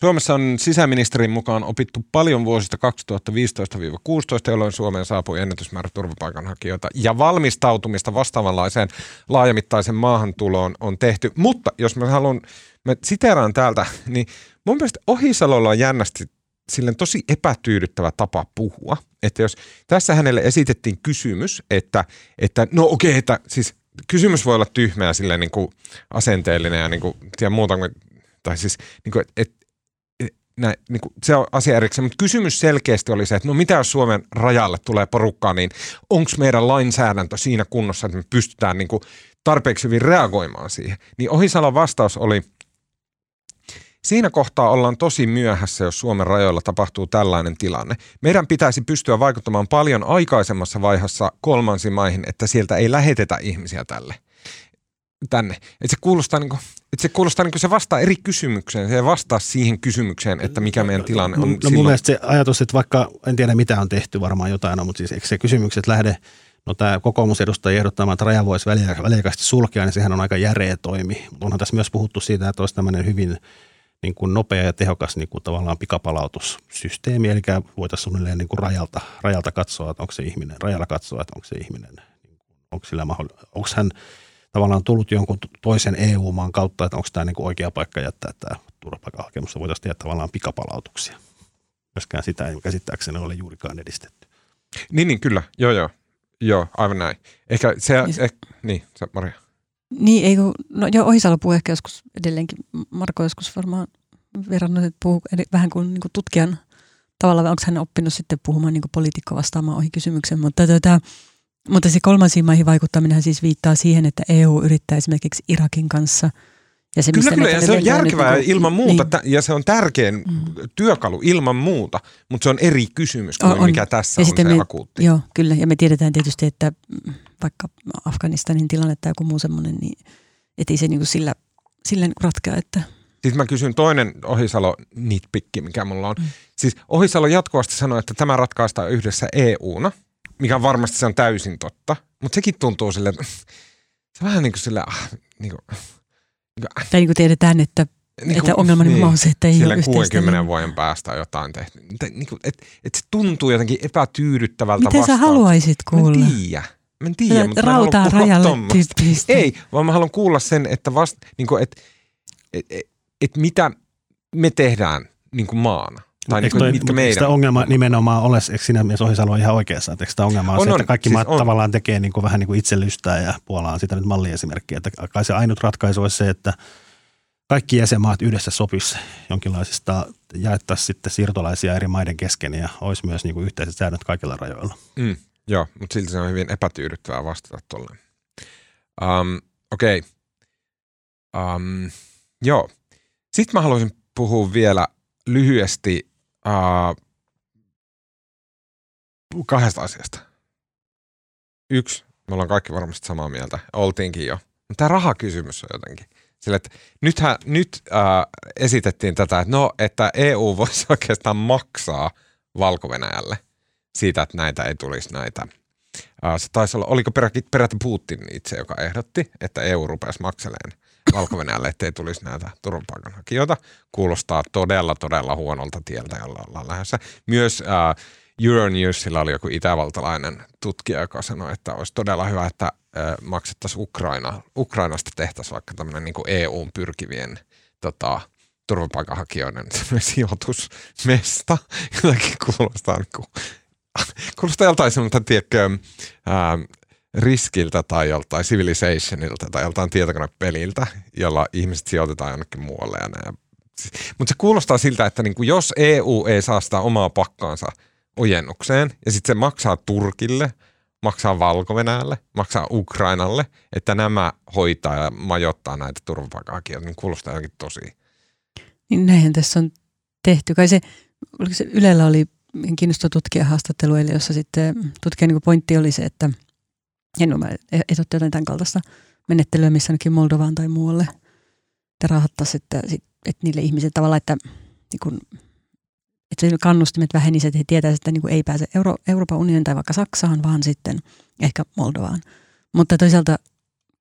Suomessa on sisäministerin mukaan opittu paljon vuosista 2015-16, jolloin Suomeen saapui ennätysmäärä turvapaikanhakijoita ja valmistautumista vastaavanlaiseen laajamittaisen maahantuloon on tehty. Mutta jos mä haluan, mä siteraan täältä, niin mun mielestä Ohisalolla on jännästi silleen tosi epätyydyttävä tapa puhua. Että jos tässä hänelle esitettiin kysymys, että, että no okei, okay, että siis kysymys voi olla tyhmä ja silleen niin kuin asenteellinen ja niin kuin, tiedä muuta kuin, tai siis niin kuin, että näin, niin kuin, se on asia erikseen, mutta kysymys selkeästi oli se, että no mitä jos Suomen rajalle tulee porukkaa, niin onko meidän lainsäädäntö siinä kunnossa, että me pystytään niin kuin, tarpeeksi hyvin reagoimaan siihen. Niin Ohisalon vastaus oli, siinä kohtaa ollaan tosi myöhässä, jos Suomen rajoilla tapahtuu tällainen tilanne. Meidän pitäisi pystyä vaikuttamaan paljon aikaisemmassa vaiheessa kolmansiin maihin, että sieltä ei lähetetä ihmisiä tälle tänne. Et se kuulostaa, niin kuin, että se, kuulostaa niin kuin se vastaa eri kysymykseen. Se ei vastaa siihen kysymykseen, että mikä meidän tilanne on. No, no mun mielestä se ajatus, että vaikka, en tiedä mitä on tehty, varmaan jotain on, mutta siis eikö se kysymykset lähde, no tämä kokoomusedustaja ehdottama, että raja voisi väliaikaisesti sulkea, niin sehän on aika järeä toimi. Mutta onhan tässä myös puhuttu siitä, että olisi tämmöinen hyvin niin kuin nopea ja tehokas niin kuin tavallaan pikapalautussysteemi, eli voitaisiin suunnilleen niin kuin rajalta, rajalta katsoa, että onko se ihminen, rajalla katsoa, että onko se ihminen, niin onko, sillä mahdoll- onko hän tavallaan tullut jonkun toisen EU-maan kautta, että onko tämä niin kuin oikea paikka jättää tämä turvapaikkahakemus, voitaisiin tehdä tavallaan pikapalautuksia. Myöskään sitä ei käsittääkseni ole juurikaan edistetty. Niin, niin kyllä. Joo, joo. Joo, aivan näin. Ehkä se, niin, eh, niin se, Maria. Niin, ei kun, no joo, Ohisalo puhuu ehkä joskus edelleenkin, Marko joskus varmaan verrannut, että puhuu vähän kuin, niin kuin tutkijan tavalla, onko hän oppinut sitten puhumaan niin poliitikko vastaamaan ohi kysymyksen, mutta tätä, mutta se kolmansiin maihin vaikuttaminen siis viittaa siihen, että EU yrittää esimerkiksi Irakin kanssa – ja se, kyllä, kyllä, ja se on järkevää niin, ilman muuta, niin. ja se on tärkein mm. työkalu ilman muuta, mutta se on eri kysymys kuin on, mikä tässä ja on se me, akuutti. Joo, kyllä, ja me tiedetään tietysti, että vaikka Afganistanin tilanne tai joku muu semmoinen, niin ei se niin kuin sillä, sillä niin ratkea, että sitten mä kysyn toinen Ohisalo nitpikki, mikä mulla on. Mm. Siis Ohisalo jatkuvasti sanoi, että tämä ratkaistaan yhdessä EUna – mikä varmasti se on täysin totta, mutta sekin tuntuu sille, se vähän niin kuin sille, ah, niin kuin, niin kuin, tai niin kuin tiedetään, että niin että ongelma niin, on se, että ei ole 60 vuoden päästä jotain tehty. Niin kuin, et, et se tuntuu jotenkin epätyydyttävältä Miten vastaus. sä haluaisit kuulla? Mä en tiedä. Mä en tiedä, mutta Rautaa mä rajalle. Ei, vaan mä haluan kuulla sen, että vast, niin kuin, et, et, et, et mitä me tehdään niin kuin maana. Tai eikö, toi, mitkä meidän... Eikö ongelma nimenomaan ole, eikö sinä mies Ohisalo ihan oikeassa, että eikö sitä ongelma on, on se, että kaikki siis maat on. tavallaan tekee niin kuin, vähän niin kuin itse lystää ja Puola on sitä nyt malliesimerkkiä, että kai se ainut ratkaisu olisi se, että kaikki jäsenmaat yhdessä sopisi jonkinlaisista, jaettaisiin sitten siirtolaisia eri maiden kesken ja olisi myös niin kuin yhteiset säännöt kaikilla rajoilla. Mm, joo, mutta silti se on hyvin epätyydyttävää vastata tuolle. Um, Okei. Okay. Um, joo. Sitten mä haluaisin puhua vielä lyhyesti uh, kahdesta asiasta. Yksi, me ollaan kaikki varmasti samaa mieltä, oltiinkin jo. Tämä rahakysymys on jotenkin. Sillä, että nythän, nyt uh, esitettiin tätä, että no, että EU voisi oikeastaan maksaa valko siitä, että näitä ei tulisi näitä. Uh, se taisi olla, oliko peräti, peräti Putin itse, joka ehdotti, että EU rupesi makseleen valko ettei tulisi näitä turvapaikanhakijoita. Kuulostaa todella, todella huonolta tieltä, jolla ollaan lähdössä. Myös äh, Euronewsilla oli joku itävaltalainen tutkija, joka sanoi, että olisi todella hyvä, että äh, maksettaisiin Ukraina, Ukrainasta tehtäisiin vaikka tämmöinen niin EUn pyrkivien tota, turvapaikanhakijoiden sijoitusmesta. Jotenkin kuulostaa niin kuin kuulostaa joltain semmoista, tiedätkö, ää, riskiltä tai joltain civilizationilta tai joltain tietokonepeliltä, jolla ihmiset sijoitetaan jonnekin muualle. Mutta se kuulostaa siltä, että niinku jos EU ei saa sitä omaa pakkaansa ojennukseen ja sitten se maksaa Turkille, maksaa valko maksaa Ukrainalle, että nämä hoitaa ja majoittaa näitä turvapaikanhakijoita, niin kuulostaa jotenkin tosi. Niin näinhän tässä on tehty. Kai se, oliko se Ylellä oli kiinnostava tutkijahaastattelu, eli jossa sitten tutkijan niin pointti oli se, että en et ole jotain tämän kaltaista menettelyä missä ainakin Moldovaan tai muualle, että rahattaisiin, että, että niille ihmisille tavallaan, että, niin kuin, että se kannustimet vähenisivät, että he tietäisivät, että niin kuin ei pääse Euro, Euroopan unionin tai vaikka Saksaan, vaan sitten ehkä Moldovaan. Mutta toisaalta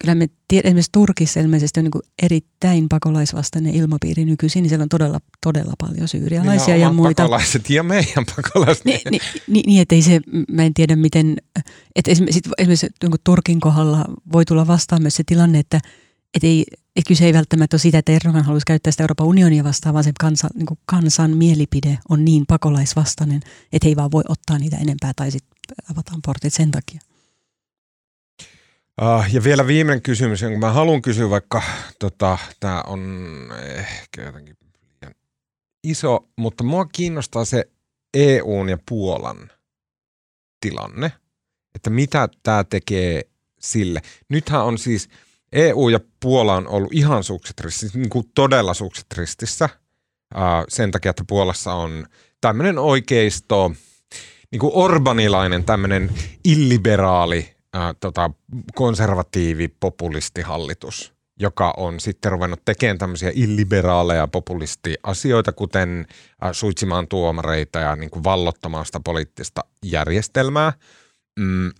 kyllä me tiedämme, esimerkiksi Turkissa ilmeisesti on niin erittäin pakolaisvastainen ilmapiiri nykyisin, niin siellä on todella, todella paljon syyrialaisia niin ja muita. pakolaiset ja meidän pakolaiset. Ni, ni, ni, niin, että ei se, mä en tiedä miten, että esimerkiksi, esimerkiksi niin Turkin kohdalla voi tulla vastaan myös se tilanne, että et ei, et kyse ei välttämättä ole siitä, että Erdogan haluaisi käyttää sitä Euroopan unionia vastaan, vaan se kansa, niin kansan mielipide on niin pakolaisvastainen, että ei vaan voi ottaa niitä enempää tai sitten avataan portit sen takia. Uh, ja vielä viimeinen kysymys, jonka mä haluan kysyä, vaikka tota, tämä on ehkä jotenkin iso, mutta mua kiinnostaa se EUn ja Puolan tilanne, että mitä tämä tekee sille. Nythän on siis, EU ja Puola on ollut ihan sukset ristissä, niin kuin todella sukset ristissä, uh, sen takia, että Puolassa on tämmöinen oikeisto, niin kuin Orbanilainen tämmöinen illiberaali äh, tota, konservatiivi populistihallitus, joka on sitten ruvennut tekemään tämmöisiä illiberaaleja populistiasioita, kuten äh, suitsimaan tuomareita ja niin kuin vallottamaan sitä poliittista järjestelmää. Mm,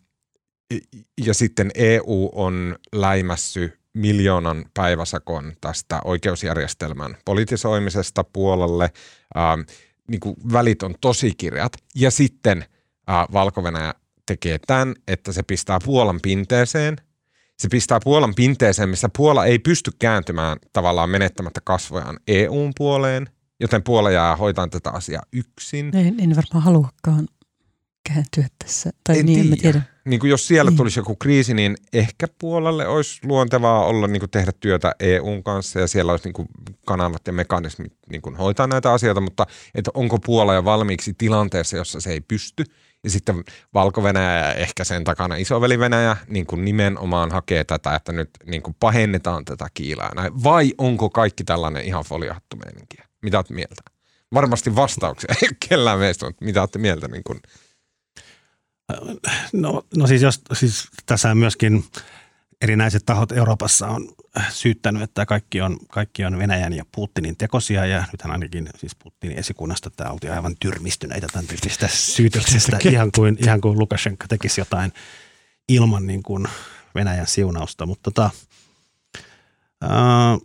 ja sitten EU on läimässy miljoonan päiväsakon tästä oikeusjärjestelmän politisoimisesta puolelle. Ähm, niin kuin välit on tosi kirjat. Ja sitten äh, valko tekee tämän, että se pistää Puolan pinteeseen. Se pistää Puolan pinteeseen, missä Puola ei pysty kääntymään tavallaan menettämättä kasvojaan EUn puoleen, joten Puola jää hoitaan tätä asiaa yksin. En, en varmaan haluakaan kääntyä tässä, tai en niin tiedä. en tiedä. Niin kuin jos siellä niin. tulisi joku kriisi, niin ehkä Puolalle olisi luontevaa olla niin kuin tehdä työtä EUn kanssa ja siellä olisi niin kuin kanavat ja mekanismit niin kuin hoitaa näitä asioita, mutta että onko Puola jo valmiiksi tilanteessa, jossa se ei pysty – ja sitten Valko-Venäjä ja ehkä sen takana isoveli Venäjä niin kuin nimenomaan hakee tätä, että nyt niin kuin pahennetaan tätä kiilää. Näin. Vai onko kaikki tällainen ihan foliahattu Mitä olette mieltä? Varmasti vastauksia ei kellään meistä, mutta mitä olette mieltä? Niin kuin? No, no siis, jos, siis tässä myöskin erinäiset tahot Euroopassa on syyttänyt, että kaikki on, kaikki on Venäjän ja Putinin tekosia ja nythän ainakin siis Putinin esikunnasta tämä oltiin aivan tyrmistyneitä tämän tyyppistä syytöksestä, ihan kuin, ihan kuin Lukashenka tekisi jotain ilman niin kuin Venäjän siunausta, mutta tota, ää,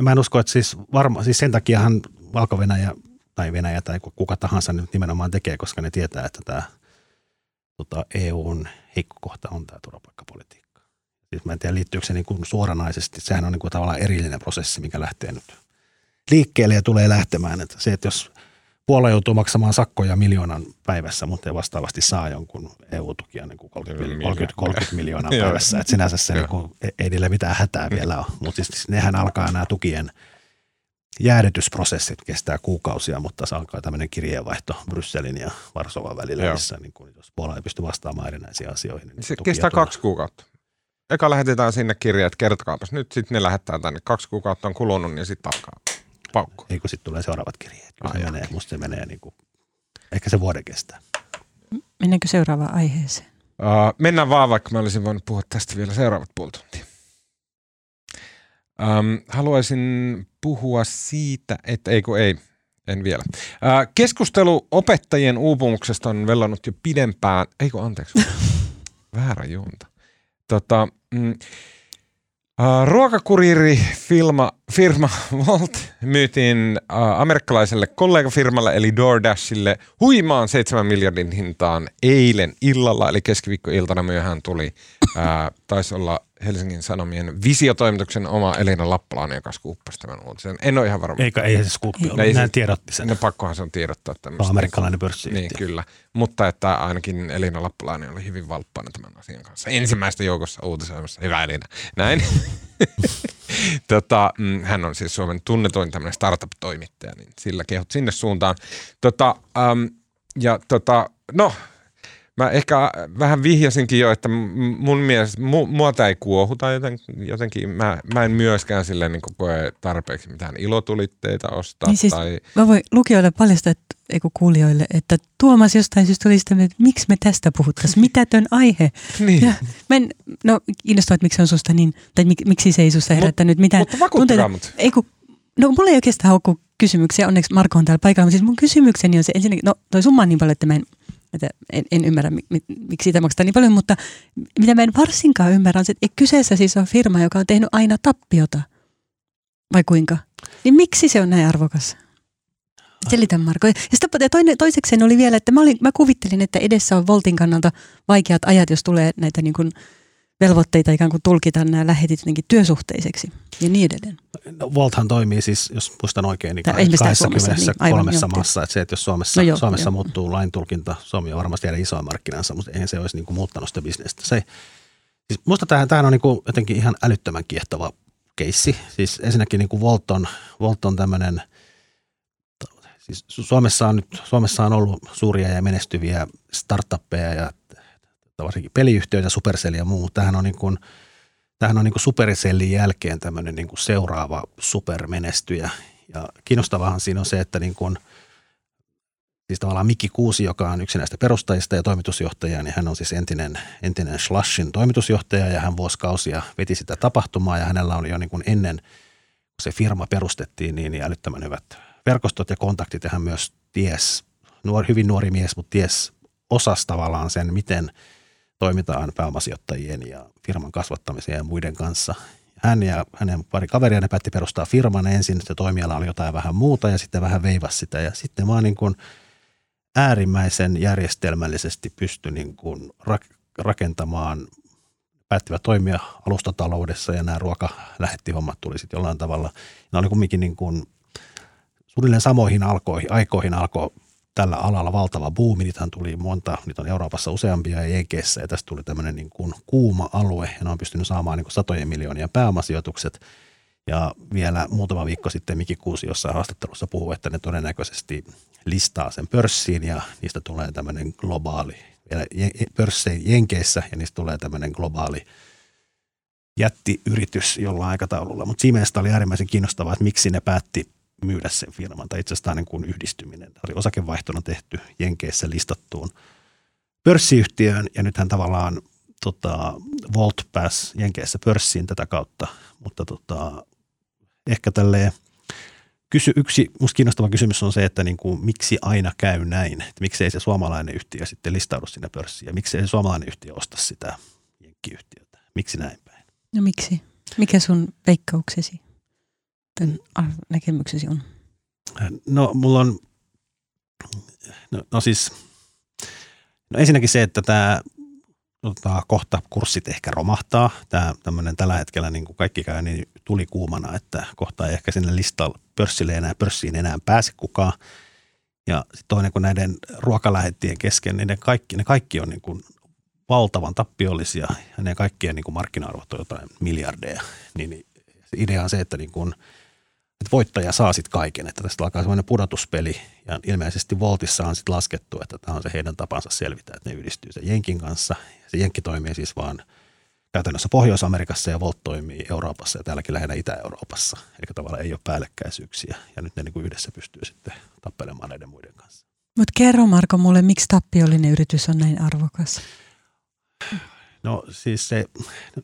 mä en usko, että siis, varma, siis sen takiahan Valko-Venäjä tai Venäjä tai kuka tahansa nyt nimenomaan tekee, koska ne tietää, että tämä tota, EUn heikko kohta on tämä turvapaikkapolitiikka. Siis mä en tiedä, liittyykö se niin kuin suoranaisesti. Sehän on niin kuin tavallaan erillinen prosessi, mikä lähtee nyt liikkeelle ja tulee lähtemään. Että se, että jos Puola joutuu maksamaan sakkoja miljoonan päivässä, mutta ei vastaavasti saa jonkun EU-tukia niin kuin 30, 30, 30 miljoonaa päivässä. Että sinänsä se niin kuin, ei niille mitään hätää vielä ole. Mutta siis nehän alkaa nämä tukien jäädytysprosessit kestää kuukausia, mutta se alkaa tämmöinen kirjeenvaihto Brysselin ja Varsovan välillä, Joo. missä niin kuin, jos Puola ei pysty vastaamaan erinäisiin asioihin. Niin se kestää tulla. kaksi kuukautta eka lähetetään sinne kirja, että kertokaapas nyt, sitten ne lähettää tänne. Kaksi kuukautta on kulunut, niin sitten alkaa paukku. Ei kun sitten tulee seuraavat kirjeet. Ai se menee, musta se menee niin kuin, ehkä se vuoden kestää. Mennäänkö seuraavaan aiheeseen? Uh, mennään vaan, vaikka mä olisin voinut puhua tästä vielä seuraavat puoli tuntia. Um, haluaisin puhua siitä, että ei kun ei, en vielä. Uh, keskustelu opettajien uupumuksesta on vellannut jo pidempään, ei kun anteeksi, väärä junta. Tota, mm, Uh, ruokakuriiri firma, Volt myytiin uh, amerikkalaiselle kollegafirmalle eli DoorDashille huimaan 7 miljardin hintaan eilen illalla, eli keskiviikkoiltana myöhään tuli, uh, taisi olla Helsingin Sanomien visiotoimituksen oma Elina Lappalainen, joka skuuppasi tämän uutisen. En ole ihan varma. Eikä ei se skuuppi ollut, Ei näin tiedotti sen. No pakkohan se on tiedottaa tämmöistä. amerikkalainen pörssiyhtiö. Niin, kyllä. Mutta että ainakin Elina Lappalainen oli hyvin valppaana tämän asian kanssa. Ensimmäistä joukossa uutisoimassa. Hyvä Elina. Näin. tota, mm, hän on siis Suomen tunnetuin tämmöinen startup-toimittaja, niin sillä kehut sinne suuntaan. Tota, äm, ja tota, no, mä ehkä vähän vihjasinkin jo, että mun mielestä mu, mua tämä ei kuohuta joten, jotenkin. Mä, mä en myöskään silleen niin koe tarpeeksi mitään ilotulitteita ostaa. Niin siis- tai, Mä voin lukijoille paljastaa, että, kuulijoille, että Tuomas jostain syystä oli sitä, että miksi me tästä puhuttaisiin, mitätön aihe. niin. Ja mä en, no kiinnostaa, että miksi se on susta niin, tai mik, miksi se ei susta herättänyt mitään mutta vakuuttakaa mut. Ei kun, no mulla ei oikeastaan ole kysymyksiä, onneksi Marko on täällä paikalla, mutta siis mun kysymykseni on se ensinnäkin, no toi summa on niin paljon, että mä en, en, en ymmärrä, mi, mi, miksi siitä maksetaan niin paljon, mutta mitä mä en varsinkaan ymmärrä on se, että kyseessä siis on firma, joka on tehnyt aina tappiota, vai kuinka? Niin miksi se on näin arvokas? Selitä Marko. Ja sitten toinen, toisekseen oli vielä, että mä, olin, mä kuvittelin, että edessä on Voltin kannalta vaikeat ajat, jos tulee näitä niin kuin velvoitteita ikään kuin tulkita nämä lähetit jotenkin työsuhteiseksi ja niin edelleen. No, Volthan toimii siis, jos muistan oikein, niin Tää esimerkiksi täällä Suomessa, 23 niin, aivan, joo, maassa. Että se, että jos Suomessa, No joo, Suomessa joo. muuttuu lain tulkinta, Suomi on varmasti vielä isoa markkinansa, mutta eihän se olisi niin kuin muuttanut sitä bisnestä. Se, siis musta tämähän, tämähän on niin kuin jotenkin ihan älyttömän kiehtova keissi. Siis ensinnäkin niin kuin Volt on, Volt on tämmöinen, siis Su- Suomessa on, nyt, Suomessa on ollut suuria ja menestyviä startuppeja ja varsinkin peliyhtiöitä, Supercell ja muu. Tämähän on niin kuin, tämähän on niin kuin Supercellin jälkeen tämmöinen niin kuin seuraava supermenestyjä. Ja kiinnostavahan siinä on se, että niin kuin, siis tavallaan Mikki Kuusi, joka on yksi näistä perustajista ja toimitusjohtaja, niin hän on siis entinen, entinen Slashin toimitusjohtaja ja hän vuosikausia veti sitä tapahtumaa ja hänellä on jo niin kuin ennen kun se firma perustettiin niin, niin älyttömän hyvät verkostot ja kontaktit ja hän myös ties, nuori, hyvin nuori mies, mutta ties osasi tavallaan sen, miten toimitaan pääomasijoittajien ja firman kasvattamisen ja muiden kanssa. Hän ja hänen pari kaveria ne päätti perustaa firman ensin, se toimiala oli jotain vähän muuta ja sitten vähän veivasi sitä ja sitten vaan niin kuin äärimmäisen järjestelmällisesti pystyi niin kuin rak- rakentamaan, päättivät toimia alustataloudessa ja nämä ruokalähettihommat tuli sitten jollain tavalla. Ne oli kumminkin niin kuin suunnilleen samoihin alkoihin, aikoihin alkoi tällä alalla valtava buumi. Niitähän tuli monta, niitä on Euroopassa useampia ja Jenkeissä ja tästä tuli tämmöinen niin kuin kuuma alue ja ne on pystynyt saamaan niin kuin satojen miljoonien pääomasijoitukset. Ja vielä muutama viikko sitten Miki Kuusi jossain haastattelussa puhui, että ne todennäköisesti listaa sen pörssiin ja niistä tulee tämmöinen globaali, pörssejä Jenkeissä ja niistä tulee tämmöinen globaali jättiyritys jollain aikataululla. Mutta siinä oli äärimmäisen kiinnostavaa, että miksi ne päätti myydä sen firman, tai itse asiassa niin kuin yhdistyminen. Tämä oli osakevaihtona tehty Jenkeissä listattuun pörssiyhtiöön, ja nythän tavallaan tota, Volt pääsi Jenkeissä pörssiin tätä kautta, mutta tota, ehkä tälleen kysy, yksi musta kiinnostava kysymys on se, että niin kuin, miksi aina käy näin, että miksi ei se suomalainen yhtiö sitten listaudu sinne pörssiin, ja miksi ei se suomalainen yhtiö osta sitä jenkkiyhtiötä, miksi näin päin? No miksi? Mikä sun veikkauksesi, ar- näkemyksesi on? No mulla on, no, no siis, no ensinnäkin se, että tämä tota, kohta kurssit ehkä romahtaa. Tämä tämmöinen tällä hetkellä niin kuin kaikki käy niin tuli kuumana, että kohta ei ehkä sinne listalle pörssille enää, pörssiin enää pääse kukaan. Ja sitten toinen kuin näiden ruokalähettien kesken, niin ne kaikki, ne kaikki on niin kuin valtavan tappiollisia ja ne kaikkien niin kuin markkina-arvot on jotain miljardeja. Niin, niin idea on se, että niin kuin, että voittaja saa sitten kaiken, että tästä alkaa semmoinen pudotuspeli ja ilmeisesti Voltissa on sitten laskettu, että tämä on se heidän tapansa selvitä, että ne yhdistyy sen Jenkin kanssa. Se Jenkki toimii siis vaan käytännössä Pohjois-Amerikassa ja Volt toimii Euroopassa ja täälläkin lähinnä Itä-Euroopassa. Eli tavallaan ei ole päällekkäisyyksiä ja nyt ne niin kuin yhdessä pystyy sitten tappelemaan näiden muiden kanssa. Mutta kerro Marko mulle, miksi tappiollinen yritys on näin arvokas? No siis se,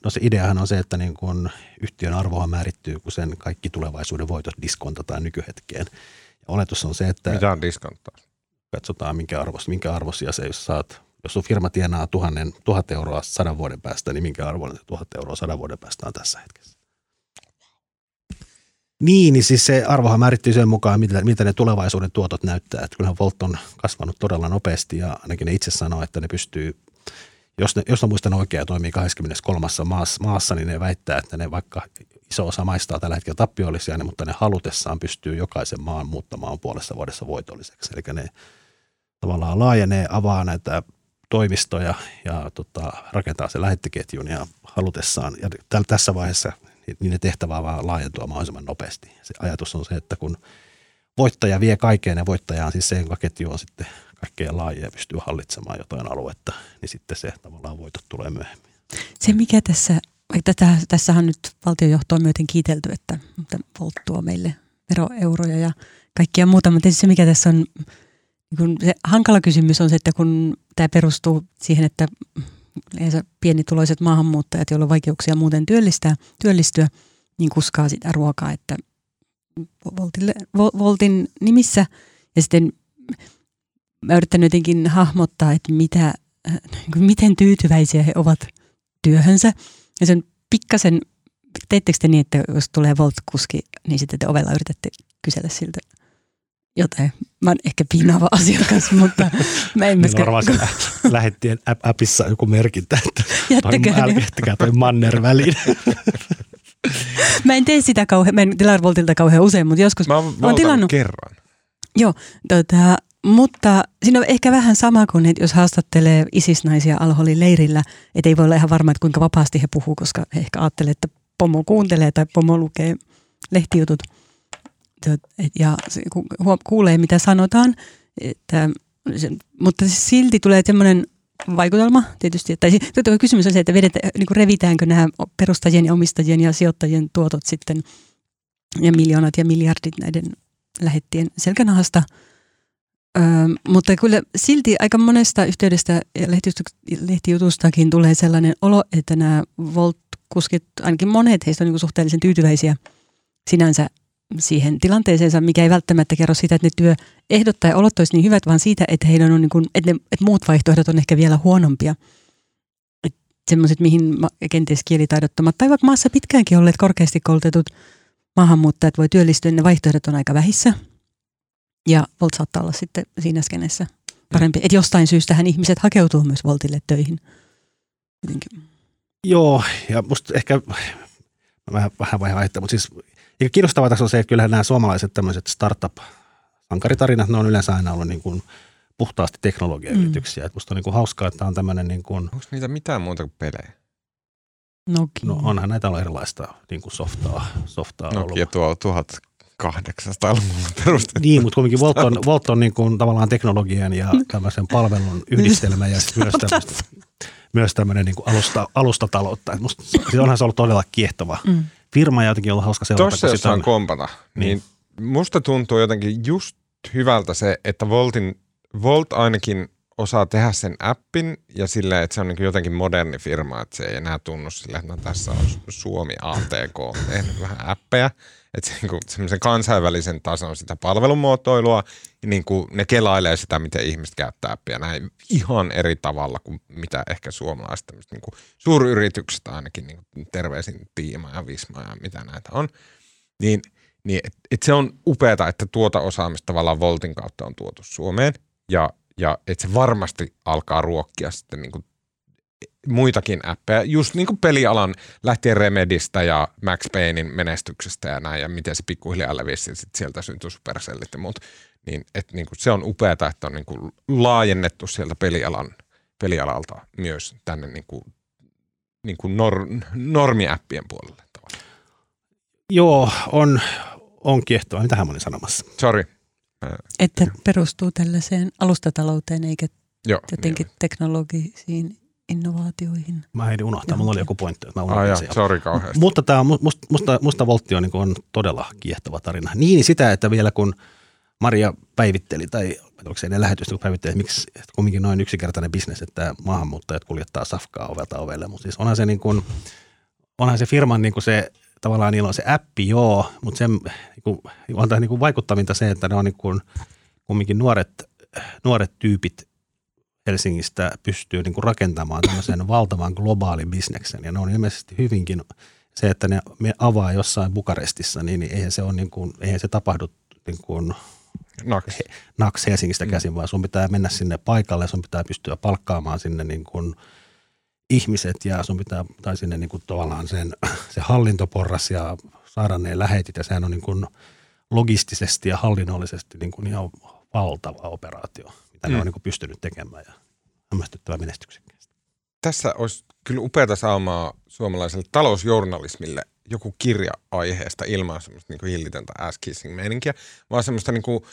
no se ideahan on se, että niin kun yhtiön arvohan määrittyy, kun sen kaikki tulevaisuuden voitot diskontataan nykyhetkeen. Ja oletus on se, että Mitä on diskonttaa? katsotaan minkä, arvos, minkä arvosia se, jos saat, jos sun firma tienaa tuhannen, tuhat euroa sadan vuoden päästä, niin minkä arvoinen se tuhat euroa sadan vuoden päästä on tässä hetkessä. Niin, niin siis se arvohan määrittyy sen mukaan, miltä, miltä ne tulevaisuuden tuotot näyttää. Että kyllähän Volt on kasvanut todella nopeasti ja ainakin ne itse sanoo, että ne pystyy jos, ne, jos mä muistan oikein ja toimii 23. Maassa, maassa, niin ne väittää, että ne vaikka iso osa maista tällä hetkellä tappiollisia, mutta ne halutessaan pystyy jokaisen maan muuttamaan puolessa vuodessa voitolliseksi. Eli ne tavallaan laajenee, avaa näitä toimistoja ja tota, rakentaa se lähettiketjun ja halutessaan. Ja täl, tässä vaiheessa niin ne tehtävää vaan laajentua mahdollisimman nopeasti. Se ajatus on se, että kun voittaja vie kaikkeen ja voittaja on siis se, jonka ketju on sitten kaikkein laaja ja pystyy hallitsemaan jotain aluetta, niin sitten se tavallaan voitot tulee myöhemmin. Se mikä tässä, tätä, tässä on nyt valtionjohtoa myöten kiitelty, että Volt tuo meille veroeuroja ja kaikkia muuta, mutta se mikä tässä on kun se hankala kysymys on se, että kun tämä perustuu siihen, että pienituloiset maahanmuuttajat, joilla on vaikeuksia muuten työllistää, työllistyä, niin kuskaa sitä ruokaa, että Voltille, Voltin nimissä. Ja sitten mä yritän jotenkin hahmottaa, että mitä, niin miten tyytyväisiä he ovat työhönsä. Ja sen pikkasen, teittekö te niin, että jos tulee Volt-kuski, niin sitten te ovella yritätte kysellä siltä jotain. Mä oon ehkä piinaava asiakas, mutta mä en myöskään... Varmaan se lähettien appissa joku merkintä, että jättäkää toi manner väliin. mä en tee sitä kauhean, mä en tilaa Voltilta kauhean usein, mutta joskus... Mä oon, mä oon tilannut kerran. Joo, tota, mutta siinä on ehkä vähän sama kuin, että jos haastattelee isisnaisia Alholin leirillä, että ei voi olla ihan varma, että kuinka vapaasti he puhuu, koska he ehkä ajattelee, että pomo kuuntelee tai pomo lukee lehtijutut ja kuulee mitä sanotaan, että, mutta silti tulee semmoinen vaikutelma tietysti, tai siis, kysymys on se, että vedet, niin revitäänkö nämä perustajien ja omistajien ja sijoittajien tuotot sitten ja miljoonat ja miljardit näiden lähettien selkänahasta. Mutta kyllä silti aika monesta yhteydestä ja lehtijutustakin tulee sellainen olo, että nämä Volt-kuskit, ainakin monet heistä on niin suhteellisen tyytyväisiä sinänsä siihen tilanteeseensa, mikä ei välttämättä kerro sitä, että ne työehdot tai olot olisivat niin hyvät, vaan siitä, että, heidän on niin kuin, että, ne, että muut vaihtoehdot on ehkä vielä huonompia. Semmoiset, mihin kenties kielitaidottomat tai vaikka maassa pitkäänkin olleet korkeasti koulutetut maahanmuuttajat voi työllistyä, ne vaihtoehdot on aika vähissä. Ja Volt saattaa olla sitten siinä skenessä parempi. Että jostain syystähän ihmiset hakeutuu myös Voltille töihin. Jotenkin. Joo, ja musta ehkä vähän, vähän vai haittaa, mutta siis kiinnostavaa tässä on se, että kyllähän nämä suomalaiset tämmöiset startup-sankaritarinat, ne on yleensä aina ollut niin kuin puhtaasti teknologiayrityksiä. Mm. musta on niin kuin hauskaa, että on tämmöinen niin kuin... Onko niitä mitään muuta kuin pelejä? Nokia. No onhan näitä ollut erilaista niin kuin softaa, softaa Nokia ollut. tuo 1800-luvulla perustettu. Niin, mutta kuitenkin Volt on, Volt on niin kuin tavallaan teknologian ja tämmöisen palvelun yhdistelmä ja myös tämmöistä myös tämmöinen niin kuin alusta, alustataloutta. Musta, siis onhan se ollut todella kiehtova mm firma ja jotenkin ollut hauska seurata. Tuossa jos on kompata, niin. niin musta tuntuu jotenkin just hyvältä se, että Voltin, Volt ainakin osaa tehdä sen appin ja silleen, että se on niin jotenkin moderni firma, että se ei enää tunnu silleen, että no tässä on Suomi ATK tehnyt vähän appeja. Että se niin semmoisen kansainvälisen tason sitä palvelumuotoilua, niin kuin ne kelailee sitä, miten ihmiset käyttää appia näin ihan eri tavalla kuin mitä ehkä suomalaiset niin kuin suuryritykset ainakin, niin kuin terveisin Tiima ja Visma ja mitä näitä on. Niin, niin et, et se on upeata, että tuota osaamista tavallaan Voltin kautta on tuotu Suomeen ja, ja että se varmasti alkaa ruokkia sitten niin kuin muitakin appeja, just niin kuin pelialan lähtien Remedistä ja Max Paynein menestyksestä ja näin, ja miten se pikkuhiljaa levisi, sit sieltä syntyi supercellit ja muut. Niin, et niin kuin se on upeata, että on niin kuin laajennettu sieltä pelialan, pelialalta myös tänne niin kuin, niin kuin nor, normiäppien puolelle. Tavallaan. Joo, on, on kiehtoa. Mitähän mä olin sanomassa? Sorry. Että perustuu tällaiseen alustatalouteen eikä Joo, jotenkin niin teknologisiin innovaatioihin. Mä en unohtaa, mulla oli joku pointti, että mä unohdin ah, sorry kauheasti. Mutta tämä musta, musta, musta Voltti on, niin on todella kiehtova tarina. Niin sitä, että vielä kun Maria päivitteli, tai onko se ennen lähetystä, kun päivitteli, että miksi että kumminkin noin yksinkertainen bisnes, että maahanmuuttajat kuljettaa safkaa ovelta ovelle. Mutta siis onhan se, niin kuin, onhan se firman niin kuin se, tavallaan niillä on se appi, joo, mutta sen niin kuin, on niin kuin vaikuttavinta se, että ne on niin kuin, kumminkin nuoret, nuoret tyypit Helsingistä pystyy niin kuin rakentamaan tämmöisen valtavan globaalin bisneksen. Ja ne on ilmeisesti hyvinkin se, että ne me avaa jossain Bukarestissa, niin, niin eihän se, on niin kuin, eihän se tapahdu niin kuin Naks. He, Naks Helsingistä mm. käsin, mm. vaan sun pitää mennä sinne paikalle, sun pitää pystyä palkkaamaan sinne niin kuin ihmiset ja sun pitää, tai sinne niin kuin tavallaan sen, se hallintoporras ja saada ne lähetit ja sehän on niin kuin logistisesti ja hallinnollisesti niin kuin ihan valtava operaatio, mitä mm. ne on niin kuin pystynyt tekemään ja hämmästyttävä menestyksekkäästi. Tässä olisi kyllä upeata saamaa suomalaiselle talousjournalismille joku kirja aiheesta ilman semmoista niin hillitöntä ass kissing meininkiä, vaan semmoista niin kuin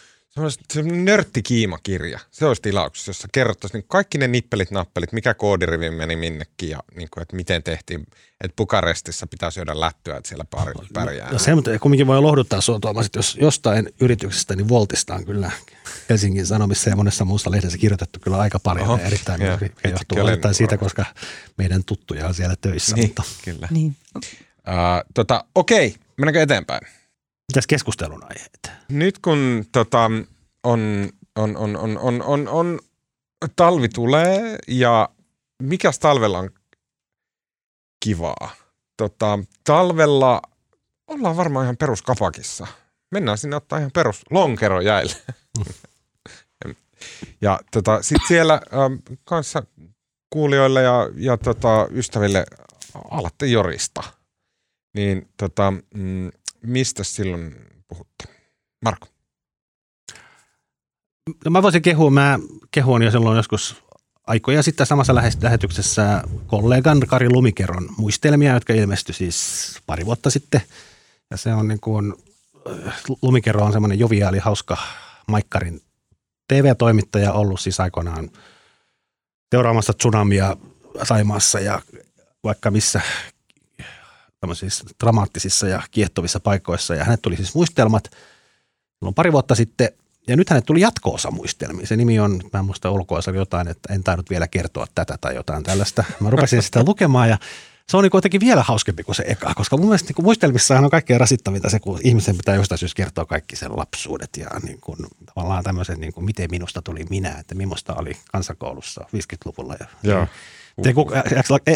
semmoinen nörttikiimakirja. Se olisi tilauksessa, jossa kerrottaisiin niin kaikki ne nippelit, nappelit, mikä koodirivi meni minnekin ja niin kuin, että miten tehtiin, että Bukarestissa pitää syödä lättyä, että siellä pari, no, pärjää. No, se, mutta kumminkin voi lohduttaa sinua Tuomas, että jos jostain yrityksestä, niin Voltista on kyllä Helsingin Sanomissa ja monessa muussa lehdessä kirjoitettu kyllä aika paljon Oho, ja erittäin mikä johtuu osittain siitä, koska meidän tuttuja on siellä töissä. Niin, mutta. kyllä. Niin. Uh, tota, okei, mennäänkö eteenpäin? Mitäs keskustelun aiheet? Nyt kun tota, on, on, on, on, on, on, on, talvi tulee ja mikäs talvella on kivaa? Tota, talvella ollaan varmaan ihan peruskapakissa. Mennään sinne ottaa ihan perus lonkero jäille. ja tota, sitten siellä ähm, kanssa kuulijoille ja, ja tota, ystäville alatte jorista. Niin tota, mm, mistä silloin puhutte? Marko. No mä voisin kehua, mä kehuin jo silloin joskus aikoja sitten samassa lähetyksessä kollegan Kari Lumikeron muistelmia, jotka ilmestyi siis pari vuotta sitten. Ja se on niin kuin, Lumikero on semmoinen joviaali, hauska Maikkarin TV-toimittaja ollut siis aikoinaan seuraamassa tsunamia Saimaassa ja vaikka missä tämmöisissä dramaattisissa ja kiehtovissa paikoissa. Ja hänet tuli siis muistelmat silloin pari vuotta sitten. Ja nyt hänet tuli jatko-osa muistelmiin. Se nimi on, mä en muista ulkoa, jotain, että en tainnut vielä kertoa tätä tai jotain tällaista. Mä rupesin sitä lukemaan ja se on niin kuitenkin vielä hauskempi kuin se eka, koska mun mielestä niin muistelmissahan on kaikkein rasittavinta se, kun ihmisen pitää jostain syystä kertoa kaikki sen lapsuudet ja niin kuin, tavallaan tämmöisen, niin kuin, miten minusta tuli minä, että millaista oli kansakoulussa 50-luvulla. Ja, Joo. Ei kuka,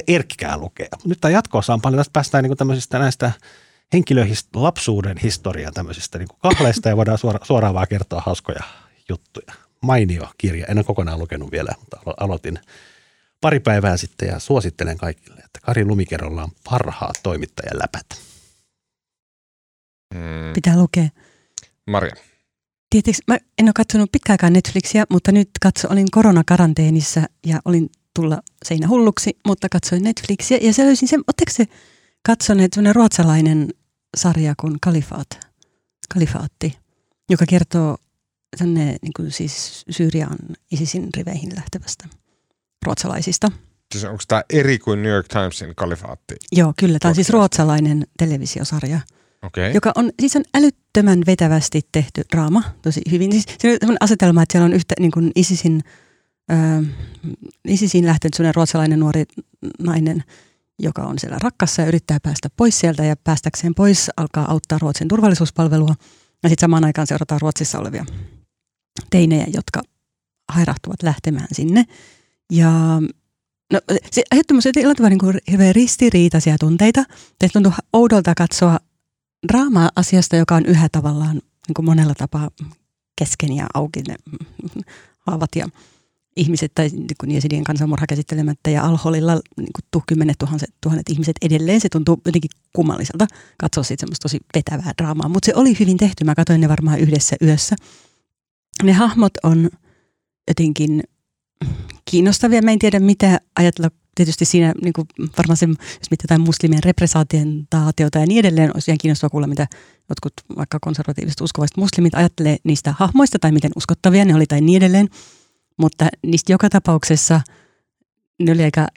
Erkkikään lukea. Nyt tämä jatkoosa on paljon, tästä päästään niin tämmöisistä näistä henkilöhist- lapsuuden historian tämmöisistä niin kuin kahleista ja voidaan suora, suoraan vaan kertoa hauskoja juttuja. Mainio kirja, en ole kokonaan lukenut vielä, mutta aloitin pari päivää sitten ja suosittelen kaikille, että Kari Lumikerolla on parhaat toimittajan läpät. Hmm. Pitää lukea. Maria. Tietysti mä en ole katsonut pitkäaikaan Netflixiä, mutta nyt katso, olin koronakaranteenissa ja olin tulla seinähulluksi, mutta katsoin Netflixiä ja se löysin sen, oletteko se katsoneet sellainen ruotsalainen sarja kuin Kalifaat, Kalifaatti, joka kertoo tänne niin kuin siis Syyrian ISISin riveihin lähtevästä ruotsalaisista. Siis onko tämä eri kuin New York Timesin kalifaatti? Joo, kyllä. Tämä on siis ruotsalainen televisiosarja, okay. joka on, siis on älyttömän vetävästi tehty draama, tosi hyvin. Siis se on asetelma, että siellä on yhtä niin kuin ISISin Öö, ISISiin lähtenyt sellainen ruotsalainen nuori nainen, joka on siellä rakkassa ja yrittää päästä pois sieltä ja päästäkseen pois alkaa auttaa Ruotsin turvallisuuspalvelua. Ja sitten samaan aikaan seurataan Ruotsissa olevia teinejä, jotka hairahtuvat lähtemään sinne. Ja no, se aiheutti minulle niin hirveän ristiriitaisia tunteita. Teistä tuntuu oudolta katsoa draamaa asiasta, joka on yhä tavallaan niin kuin monella tapaa kesken ja auki ne haavat ja ihmiset tai niin Jesidien kansanmurha käsittelemättä ja alholilla niin kuin kymmenet tuhannet, tuhannet ihmiset edelleen. Se tuntuu jotenkin kummalliselta katsoa siitä semmoista tosi vetävää draamaa, mutta se oli hyvin tehty. Mä katsoin ne varmaan yhdessä yössä. Ne hahmot on jotenkin kiinnostavia. Mä en tiedä mitä ajatella tietysti siinä niin kuin varmaan se, jos jotain muslimien representaatiota ja niin edelleen, olisi ihan kiinnostavaa kuulla, mitä jotkut vaikka konservatiiviset uskovaiset muslimit ajattelee niistä hahmoista tai miten uskottavia ne oli tai niin edelleen. Mutta niistä joka tapauksessa ne oli aika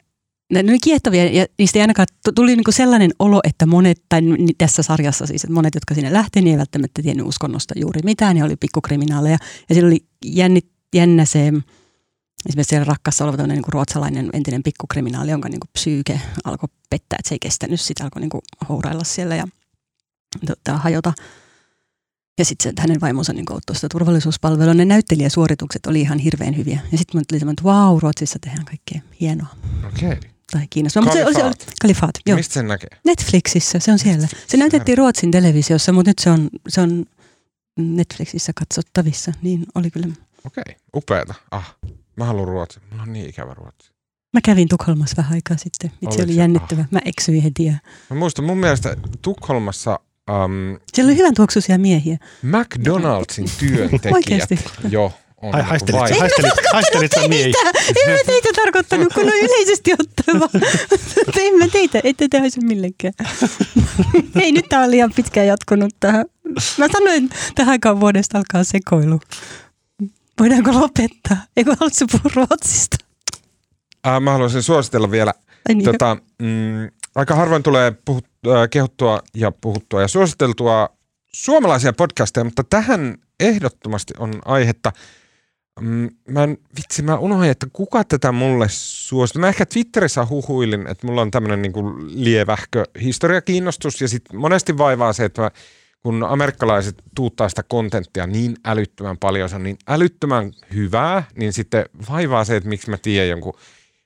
ne oli kiehtovia ja niistä ei ainakaan tuli niinku sellainen olo, että monet, tai tässä sarjassa siis, että monet, jotka sinne lähti, niin ei välttämättä tiennyt uskonnosta juuri mitään, ne oli pikkukriminaaleja. Ja siellä oli jännit, jännä se, esimerkiksi siellä rakkassa oleva niin kuin ruotsalainen entinen pikkukriminaali, jonka niin kuin psyyke alkoi pettää, että se ei kestänyt sitä, alkoi niin kuin hourailla siellä ja tota, hajota. Ja sitten hänen vaimonsa niin auttoi sitä turvallisuuspalvelua. Ne näyttelijäsuoritukset oli ihan hirveän hyviä. Ja sitten mä tuli semmoinen, että vau, Ruotsissa tehdään kaikkea hienoa. Okei. Okay. Tai kiinnostavaa. Mutta se, oli, se oli, kalifaat, joo. Mistä sen näkee? Netflixissä, se on siellä. Se näytettiin Ruotsin televisiossa, mutta nyt se on, se on Netflixissä katsottavissa. Niin oli kyllä. Okei, okay. upeeta. Ah, mä haluan Ruotsi. Mulla on niin ikävä Ruotsi. Mä kävin Tukholmassa vähän aikaa sitten. Itse Oliko oli jännittävä. Mä eksyin heti. Ja... Mä muistan, mun mielestä Tukholmassa um, Siellä oli hyvän tuoksuisia miehiä. McDonaldsin työntekijät jo on niinku haistelit, vai- haistelit, haistelit sä miehiä. En mä teitä tarkoittanut, kun on yleisesti ottaen vaan. en mä teitä, ette te haise millekään. Ei, nyt tää on liian pitkään jatkunut tähän. Mä sanoin, että tähän aikaan vuodesta alkaa sekoilu. Voidaanko lopettaa? Eikö haluatko puhua Ruotsista? Äh, mä haluaisin suositella vielä. Ai niin, Tota, mm, aika harvoin tulee puhut, äh, kehuttua ja puhuttua ja suositeltua suomalaisia podcasteja, mutta tähän ehdottomasti on aihetta. Mm, mä en, vitsi, mä unohdin, että kuka tätä mulle suositteli. Mä ehkä Twitterissä huhuilin, että mulla on tämmöinen niinku lievähkö historiakiinnostus ja sit monesti vaivaa se, että mä, kun amerikkalaiset tuuttaa sitä kontenttia niin älyttömän paljon, se on niin älyttömän hyvää, niin sitten vaivaa se, että miksi mä tiedän jonkun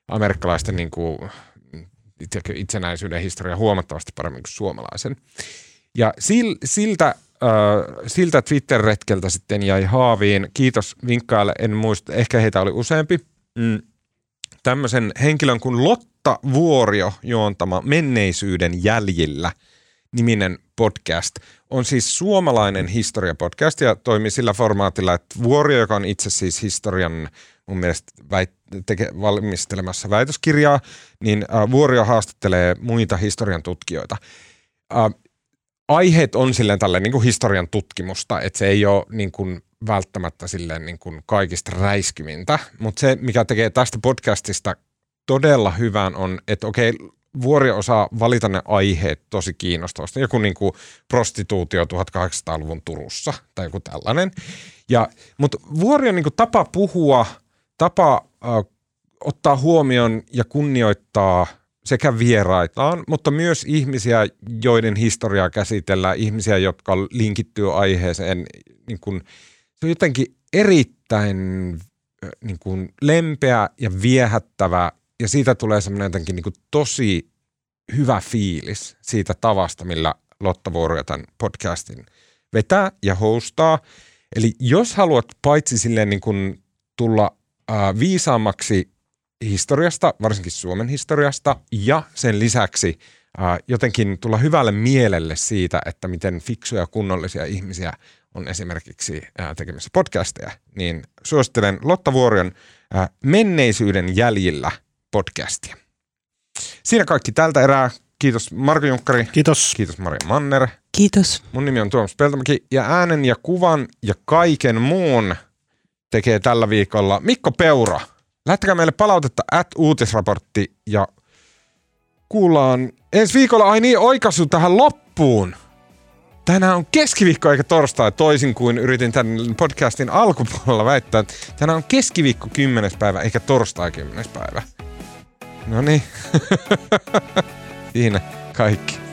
amerikkalaisten niin kuin, itsenäisyyden historia huomattavasti paremmin kuin suomalaisen. Ja sil, siltä, äh, siltä Twitter-retkeltä sitten jäi haaviin, kiitos vinkkaille, en muista, ehkä heitä oli useampi, mm, tämmöisen henkilön kuin Lotta Vuorio juontama Menneisyyden jäljillä niminen podcast on siis suomalainen historiapodcast ja toimii sillä formaatilla, että Vuorio, joka on itse siis historian mun mielestä väit, teke, valmistelemassa väitöskirjaa, niin äh, Vuorio haastattelee muita historian tutkijoita. Äh, aiheet on silleen tälleen niin kuin historian tutkimusta, että se ei ole niin kuin välttämättä silleen niin kuin kaikista räiskymintä, mutta se, mikä tekee tästä podcastista todella hyvän on, että okei, Vuori osaa valita ne aiheet tosi kiinnostavasti. Joku niin kuin prostituutio 1800-luvun Turussa tai joku tällainen. Ja, mutta Vuori on niin kuin tapa puhua, tapa ottaa huomioon ja kunnioittaa sekä vieraitaan, mutta myös ihmisiä, joiden historiaa käsitellään, ihmisiä, jotka linkittyy aiheeseen. Niin kuin, se on jotenkin erittäin niin kuin lempeä ja viehättävä ja siitä tulee semmoinen jotenkin niin kuin tosi hyvä fiilis siitä tavasta, millä Lotta Vuorio tämän podcastin vetää ja hostaa. Eli jos haluat paitsi silleen niin kuin tulla äh, viisaammaksi historiasta, varsinkin Suomen historiasta, ja sen lisäksi äh, jotenkin tulla hyvälle mielelle siitä, että miten fiksuja kunnollisia ihmisiä on esimerkiksi äh, tekemässä podcasteja, niin suosittelen Lotta Vuorion äh, Menneisyyden jäljillä podcastia. Siinä kaikki tältä erää. Kiitos Marko Junkkari, Kiitos. kiitos Maria Manner. Kiitos. Mun nimi on Tuomas Peltomäki ja äänen ja kuvan ja kaiken muun tekee tällä viikolla Mikko Peura. Lähettäkää meille palautetta at uutisraportti ja kuullaan ensi viikolla, ai niin, oikaisu tähän loppuun. Tänään on keskiviikko eikä torstai, toisin kuin yritin tämän podcastin alkupuolella väittää. Tänään on keskiviikko 10. päivä eikä torstai 10. päivä. No niin, siinä kaikki.